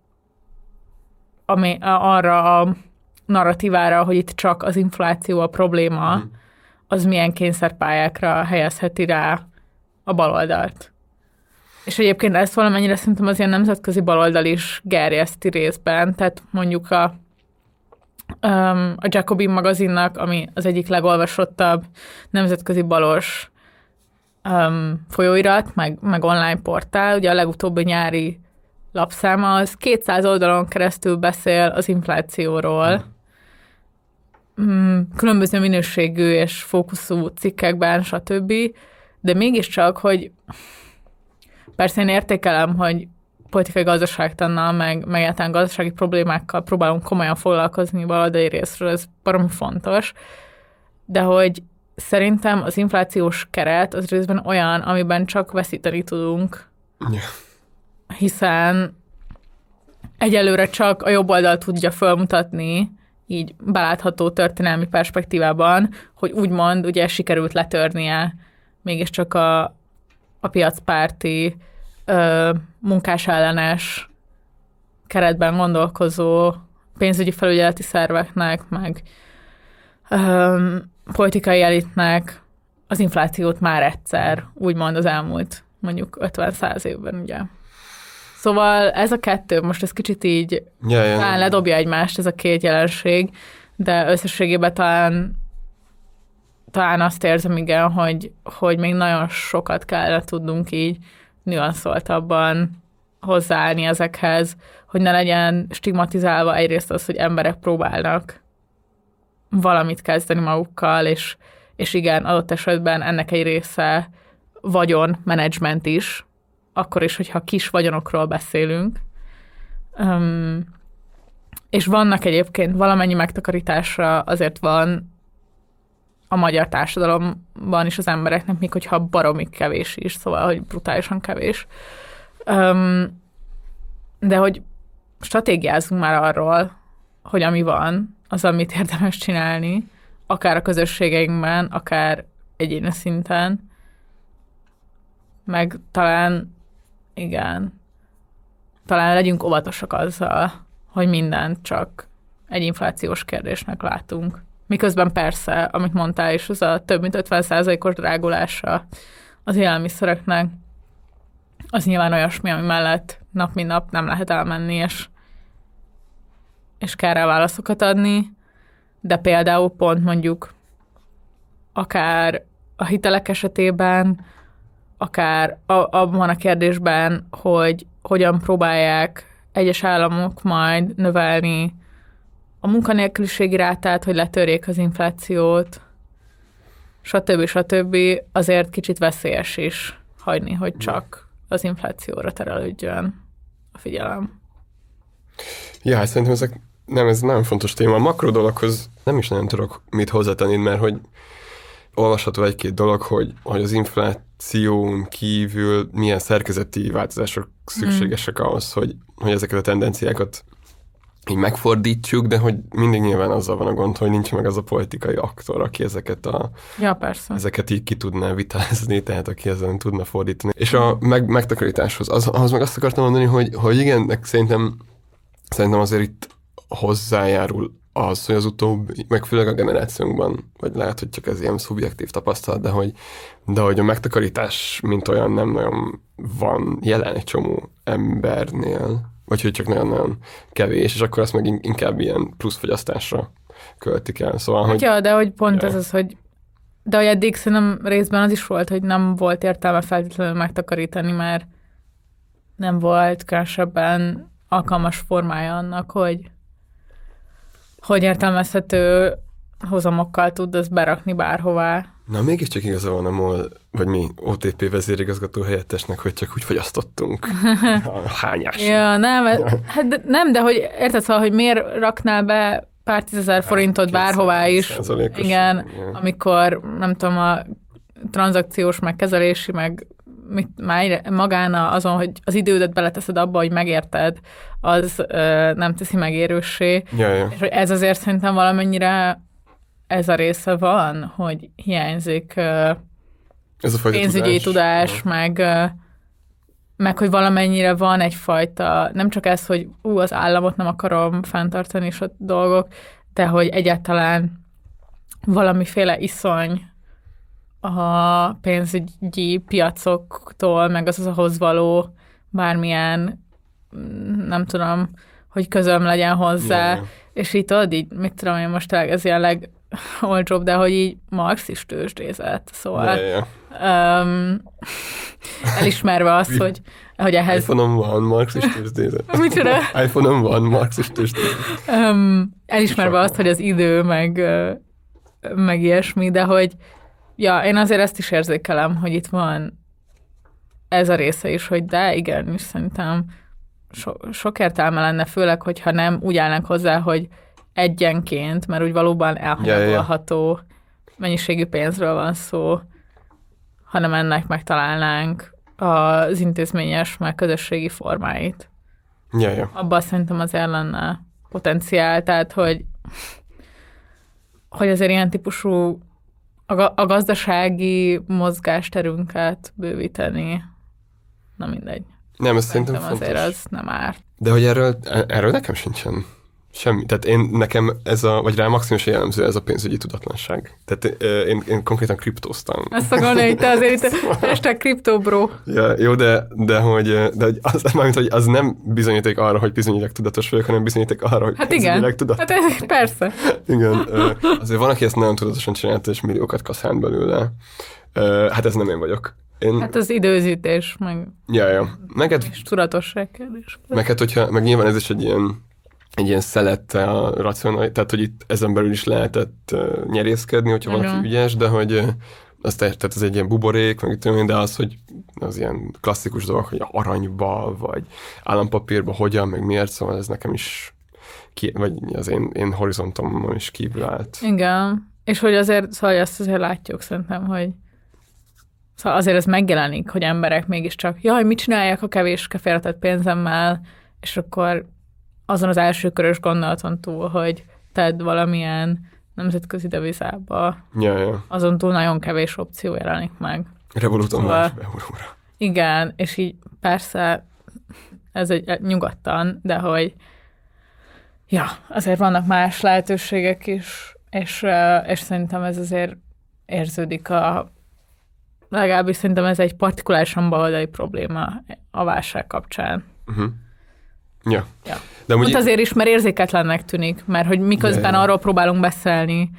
ami, arra a narratívára, hogy itt csak az infláció a probléma, mm. az milyen kényszerpályákra helyezheti rá a baloldalt. És egyébként ezt valamennyire szerintem az ilyen nemzetközi baloldal is gerjeszti részben, tehát mondjuk a, um, a Jacobin magazinnak, ami az egyik legolvasottabb nemzetközi balos um, folyóirat, meg, meg online portál, ugye a legutóbbi nyári lapszáma az 200 oldalon keresztül beszél az inflációról, mm, különböző minőségű és fókuszú cikkekben, stb., de mégiscsak, hogy persze én értékelem, hogy politikai gazdaságtannal, meg, meg egyáltalán gazdasági problémákkal próbálunk komolyan foglalkozni baloldali részről, ez baromi fontos, de hogy szerintem az inflációs keret az részben olyan, amiben csak veszíteni tudunk. Yeah. Hiszen egyelőre csak a jobb oldal tudja felmutatni, így belátható történelmi perspektívában, hogy úgymond ugye sikerült letörnie mégiscsak a, a piacpárti ö, munkásellenes keretben gondolkozó pénzügyi felügyeleti szerveknek, meg ö, politikai elitnek az inflációt már egyszer, úgymond az elmúlt mondjuk 50-100 évben, ugye. Szóval ez a kettő, most ez kicsit így ja, ja, talán ledobja egymást ez a két jelenség, de összességében talán talán azt érzem, igen, hogy, hogy még nagyon sokat kellene tudnunk így nüanszoltabban hozzáállni ezekhez, hogy ne legyen stigmatizálva egyrészt az, hogy emberek próbálnak valamit kezdeni magukkal, és, és igen, adott esetben ennek egy része vagyon menedzsment is, akkor is, hogyha kis vagyonokról beszélünk. Um, és vannak egyébként valamennyi megtakarításra azért van a magyar társadalomban is az embereknek, még hogyha baromi kevés is, szóval, hogy brutálisan kevés. Um, de hogy stratégiázunk már arról, hogy ami van, az, amit érdemes csinálni, akár a közösségeinkben, akár egyéni szinten, meg talán, igen, talán legyünk óvatosak azzal, hogy mindent csak egy inflációs kérdésnek látunk. Miközben persze, amit mondtál is, az a több mint 50%-os drágulása az élelmiszereknek, az nyilván olyasmi, ami mellett nap mint nap nem lehet elmenni, és, és kell rá válaszokat adni, de például pont mondjuk akár a hitelek esetében, akár abban a kérdésben, hogy hogyan próbálják egyes államok majd növelni a munkanélküliségi rátát, hogy letörjék az inflációt, stb. stb. azért kicsit veszélyes is hagyni, hogy csak az inflációra terelődjön a figyelem. Ja, hát szerintem ezek nem, ez nagyon fontos téma. A makro dologhoz nem is nagyon tudok mit hozzátenni, mert hogy olvasható egy-két dolog, hogy, hogy az infláción kívül milyen szerkezeti változások szükségesek mm. ahhoz, hogy, hogy ezeket a tendenciákat így megfordítjuk, de hogy mindig nyilván azzal van a gond, hogy nincs meg az a politikai aktor, aki ezeket a ja, persze. ezeket így ki tudná vitázni, tehát aki ezen tudna fordítani. És a meg, megtakarításhoz, az, ahhoz meg azt akartam mondani, hogy, hogy igen, szerintem, szerintem azért itt hozzájárul az, hogy az utóbbi, meg főleg a generációnkban, vagy lehet, hogy csak ez ilyen szubjektív tapasztalat, de hogy, de hogy a megtakarítás, mint olyan nem nagyon van jelen egy csomó embernél, vagy hogy csak nagyon-nagyon kevés, és akkor azt meg inkább ilyen pluszfogyasztásra költik el. Szóval, hát hogy... Ja, de hogy pont ja. ez az, hogy de hogy eddig szerintem részben az is volt, hogy nem volt értelme feltétlenül megtakarítani, mert nem volt különösebben alkalmas formája annak, hogy hogy értelmezhető hozamokkal tud ezt berakni bárhová. Na, mégiscsak igaza van a MOL, vagy mi, OTP vezérigazgató helyettesnek, hogy csak úgy fogyasztottunk. Hányás. Ja, nem, hát de- nem, de hogy érted szóval, hogy miért raknál be pár tízezer forintot bárhová is, 200%-os, igen, igen. amikor nem tudom, a tranzakciós, meg kezelési, meg mit, már magán azon, hogy az idődet beleteszed abba, hogy megérted, az ö, nem teszi megérőssé. Ja, ja. És ez azért szerintem valamennyire ez a része van, hogy hiányzik ö, Ez a pénzügyi tudás, meg, ö, meg hogy valamennyire van egyfajta, nem csak ez, hogy ú, az államot nem akarom fenntartani és a dolgok, de hogy egyáltalán valamiféle iszony a pénzügyi piacoktól, meg az ahhoz való bármilyen, mm, nem tudom, hogy közöm legyen hozzá, ja. és így tudod, így, mit tudom én most tényleg ez ilyen legolcsóbb, de hogy így Marx is tőzsdézett, szóval Ja, ja. um, elismerve azt, hogy, hogy ehhez iPhone-om van, marxist tőzsdézet. Micsoda? iPhone-om van, marxist tőzsdézet. um, elismerve azt, hogy az idő, meg, meg ilyesmi, de hogy ja, én azért ezt is érzékelem, hogy itt van ez a része is, hogy de igen, és szerintem so, sok értelme lenne, főleg, hogyha nem úgy állnak hozzá, hogy egyenként, mert úgy valóban elhanyagolható mennyiségű pénzről van szó, hanem ennek megtalálnánk az intézményes, meg közösségi formáit Ja, ja. abban szerintem azért lenne potenciál, tehát hogy, hogy azért ilyen típusú a, ga- a gazdasági mozgásterünket bővíteni. Na mindegy. Nem, ez szerintem Szerintem fontos. azért az nem árt. De hogy erről, erről nekem sincsen semmi. Tehát én, nekem ez a, vagy rá maximális jellemző ez a pénzügyi tudatlanság. Tehát én, én konkrétan kriptóztam. Azt akarom, hogy te azért itt hashtag kriptobro. Ja, jó, de, de hogy, de hogy az, mármint, hogy az nem bizonyíték arra, hogy bizonyilag tudatos vagyok, hanem bizonyíték arra, hogy Hát igen. tudatos. Hát ez, persze. Igen. Azért van, aki ezt nagyon tudatosan csinálta, és milliókat kaszánt belőle. Hát ez nem én vagyok. Én, Hát az időzítés, meg ja, ja. Hát, és tudatosság kérdés. meg hát, hogyha, meg nyilván ez is egy ilyen, egy ilyen szelette a racionalitás, tehát hogy itt ezen belül is lehetett uh, nyerészkedni, hogyha valaki Igen. ügyes, de hogy uh, azt tehát ez egy ilyen buborék, meg tudom de az, hogy az ilyen klasszikus dolog, hogy aranyba, vagy állampapírba hogyan, meg miért, szóval ez nekem is ki, vagy az én, én horizontomon is kívül állt. Igen, és hogy azért, szóval azt azért látjuk szerintem, hogy szóval azért ez megjelenik, hogy emberek mégiscsak, jaj, mit csinálják a kevés félretett pénzemmel, és akkor azon az első körös gondolaton túl, hogy tedd valamilyen nemzetközi devizába, Ja, ja. azon túl nagyon kevés opció jelenik meg. Revoluton Szóval- euróra. Igen, és így persze ez egy nyugodtan, de hogy ja, azért vannak más lehetőségek is, és, ö, és szerintem ez azért érződik a legalábbis szerintem ez egy partikulárisan baloldali probléma a válság kapcsán. Uh-huh. Ja. Ja. De amúgy Pont azért is, mert érzéketlennek tűnik, mert hogy miközben ja. arról próbálunk beszélni,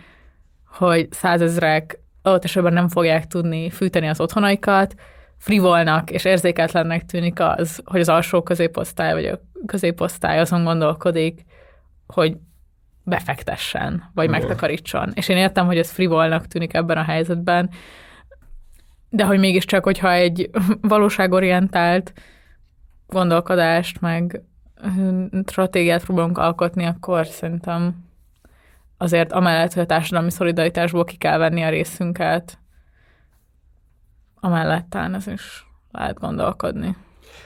hogy százezrek adott esetben nem fogják tudni fűteni az otthonaikat, frivolnak és érzéketlennek tűnik az, hogy az alsó középosztály vagy a középosztály azon gondolkodik, hogy befektessen, vagy Igen. megtakarítson. És én értem, hogy ez frivolnak tűnik ebben a helyzetben, de hogy mégiscsak, hogyha egy valóságorientált gondolkodást, meg stratégiát próbálunk alkotni, akkor szerintem azért amellett, hogy a társadalmi szolidaritásból ki kell venni a részünket, amellett talán ez is lehet gondolkodni.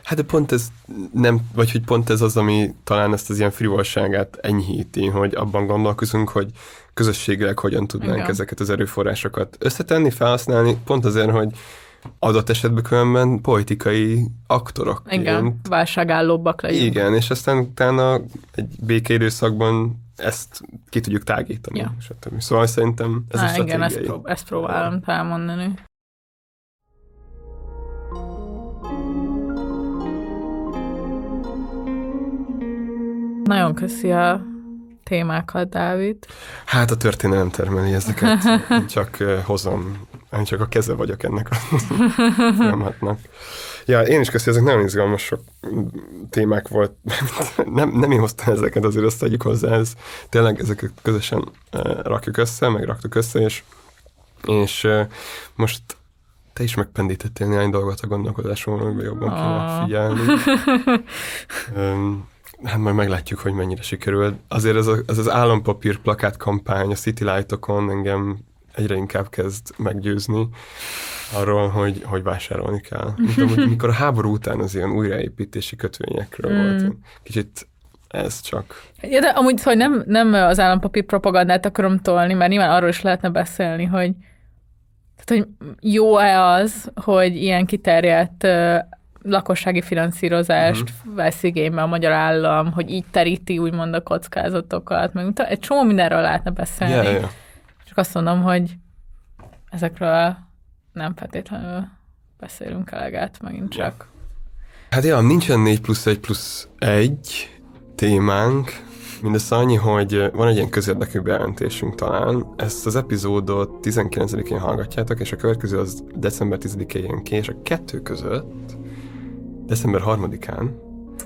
Hát de pont ez nem, vagy hogy pont ez az, ami talán ezt az ilyen frivolságát enyhíti, hogy abban gondolkozunk, hogy közösségileg hogyan tudnánk Igen. ezeket az erőforrásokat összetenni, felhasználni, pont azért, hogy adott esetben különben politikai aktorok. Igen, válságállóbbak legyünk. Igen, és aztán utána egy békeidőszakban ezt ki tudjuk tágítani. Ja. Stb. Szóval szerintem ez a Há, igen, ezt, stratégiai. prób- ezt próbálom elmondani. Nagyon köszi a témákat, Dávid. Hát a történelem termeli ezeket. Csak eh, hozom, én csak a keze vagyok ennek a folyamatnak. Ja, én is köszi, ezek nagyon izgalmas sok témák volt. nem, nem én hoztam ezeket, azért azt tegyük hozzá, ez tényleg ezeket közösen uh, rakjuk össze, meg raktuk össze, és, és uh, most te is megpendítettél néhány dolgot a gondolkodásomon, amiben jobban kéne Ah. figyelni. um, hát majd meglátjuk, hogy mennyire sikerül. Azért ez, a, ez az állampapír plakát kampány a City Light-okon engem egyre inkább kezd meggyőzni arról, hogy, hogy vásárolni kell. Mint amúgy, mikor a háború után az ilyen újraépítési kötvényekről Mm. volt. Kicsit ez csak. Ja, de amúgy, hogy nem, nem az állampapír propagandát akarom tolni, mert nyilván arról is lehetne beszélni, hogy, tehát, hogy jó-e az, hogy ilyen kiterjedt lakossági finanszírozást Mhm. uh-huh. vesz igénybe a magyar állam, hogy így teríti úgymond a kockázatokat, meg egy csomó mindenről lehetne beszélni. Ja, ja. Csak azt mondom, hogy ezekről nem feltétlenül beszélünk eleget, megint csak. Hát ja, nincsen 4 plusz 1 plusz 1 témánk, mindössze annyi, hogy van egy ilyen közérdekű bejelentésünk talán. Ezt az epizódot 19-én hallgatjátok, és a következő az december 10-én ki, és a kettő között december 3-án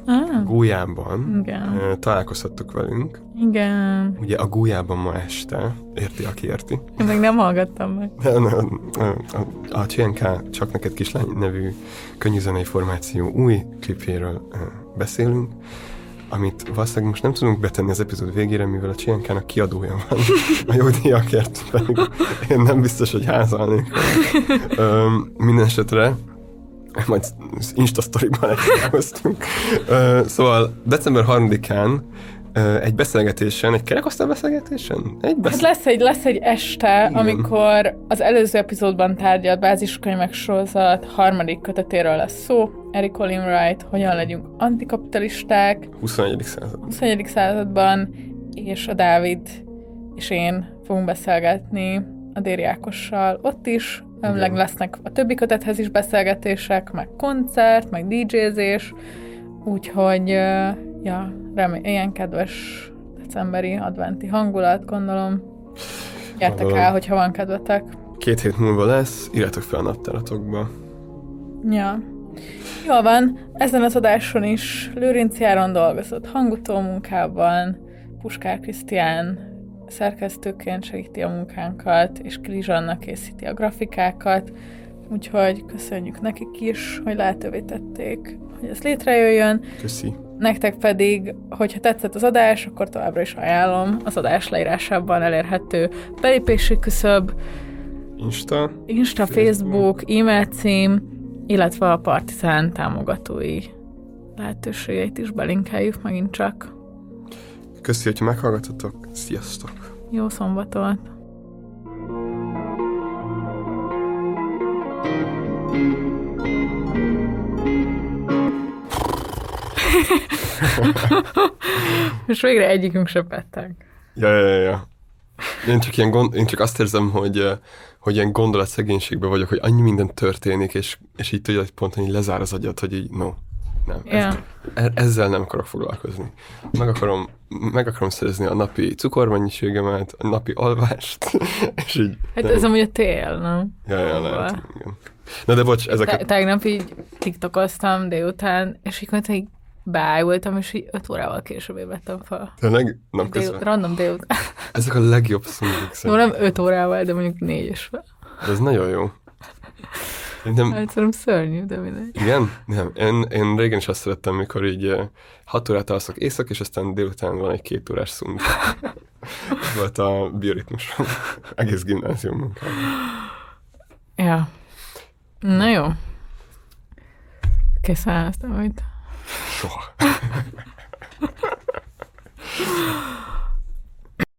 Ah, Gólyában igen, ö, találkozhattuk velünk. igen. Ugye a Gólyában ma este, érti, aki érti. Én még nem hallgattam meg. A, a, a, a CNK Csak Neked Kislány nevű könnyűzenei formáció új klipjéről ö, beszélünk, amit valószínűleg most nem tudunk betenni az epizód végére, mivel a CNK-nak kiadója van. A jogdíjakért pedig én nem biztos, hogy házalnék. Ö, minden esetre majd az Insta sztoriban elhoztunk. Szóval december 3-án ö, egy beszélgetésen, egy kerekasztal beszélgetésen? Egy Hát beszélgetésen? lesz egy, lesz egy este, Igen. amikor az előző epizódban tárgyalt báziskönyvek sorozat harmadik kötetéről lesz szó. Eric Olin Wright, hogyan legyünk antikapitalisták 21. század. 21. században, és a Dávid és én fogunk beszélgetni a Déri Ákossal ott is. Ömleg lesznek a többi kötethez is beszélgetések, meg koncert, meg DJ-zés, úgyhogy ja, remé- ilyen kedves decemberi adventi hangulat, gondolom. Gyertek Gondolom. el, hogyha van kedvetek. Két hét múlva lesz, írjátok fel a naptáratokba. Ja. Jól van, ezen az adáson is Lőrinc Járon dolgozott hangutó munkában, Puskár Krisztián szerkesztőként segíti a munkánkat, és Krizsanna készíti a grafikákat, úgyhogy köszönjük nekik is, hogy lehetővé tették, hogy ez létrejöjjön. Köszi. Nektek pedig, hogyha tetszett az adás, akkor továbbra is ajánlom az adás leírásában elérhető belépési küszöb, Insta. Insta, Facebook, e-mail cím, illetve a Partizán támogatói lehetőségeit is belinkeljük megint csak. Köszi, hogyha meghallgatotok. Sziasztok! Jó szombatot! És végre egyikünk se petteg. Ja, ja, ja. Én csak, ilyen gond, én csak azt érzem, hogy, hogy ilyen gondolatszegénységben vagyok, hogy annyi minden történik, és, és így tudja, hogy pont hogy lezár az agyat, hogy így no, nem. Ja. Ezt, e- ezzel nem akarok foglalkozni. Meg akarom, meg akarom szerezni a napi cukormennyiségemet, a napi alvást, és így... Hát nem. ez amúgy a tél, nem? Ja, ja, lehet, igen. Na de bocs, ezeket... tegnap így tiktokoztam délután, és így mondta, hogy beájultam, és így öt órával később ébredtem fel. Tényleg Dél, napközben. random délután. Ezek a legjobb Jó, szerintem. nem öt órával, de mondjuk négy és fel. De ez nagyon jó. Nem, Egyszerűen szörnyű, de mindegy. Igen? Nem. Én, én régen is azt szerettem, mikor így hat órát alszok éjszak, és aztán délután van egy két órás szund. volt a bioritmus egész gimnázium munkában. Ja. Na jó. Kiszálláztam, amit. Soha.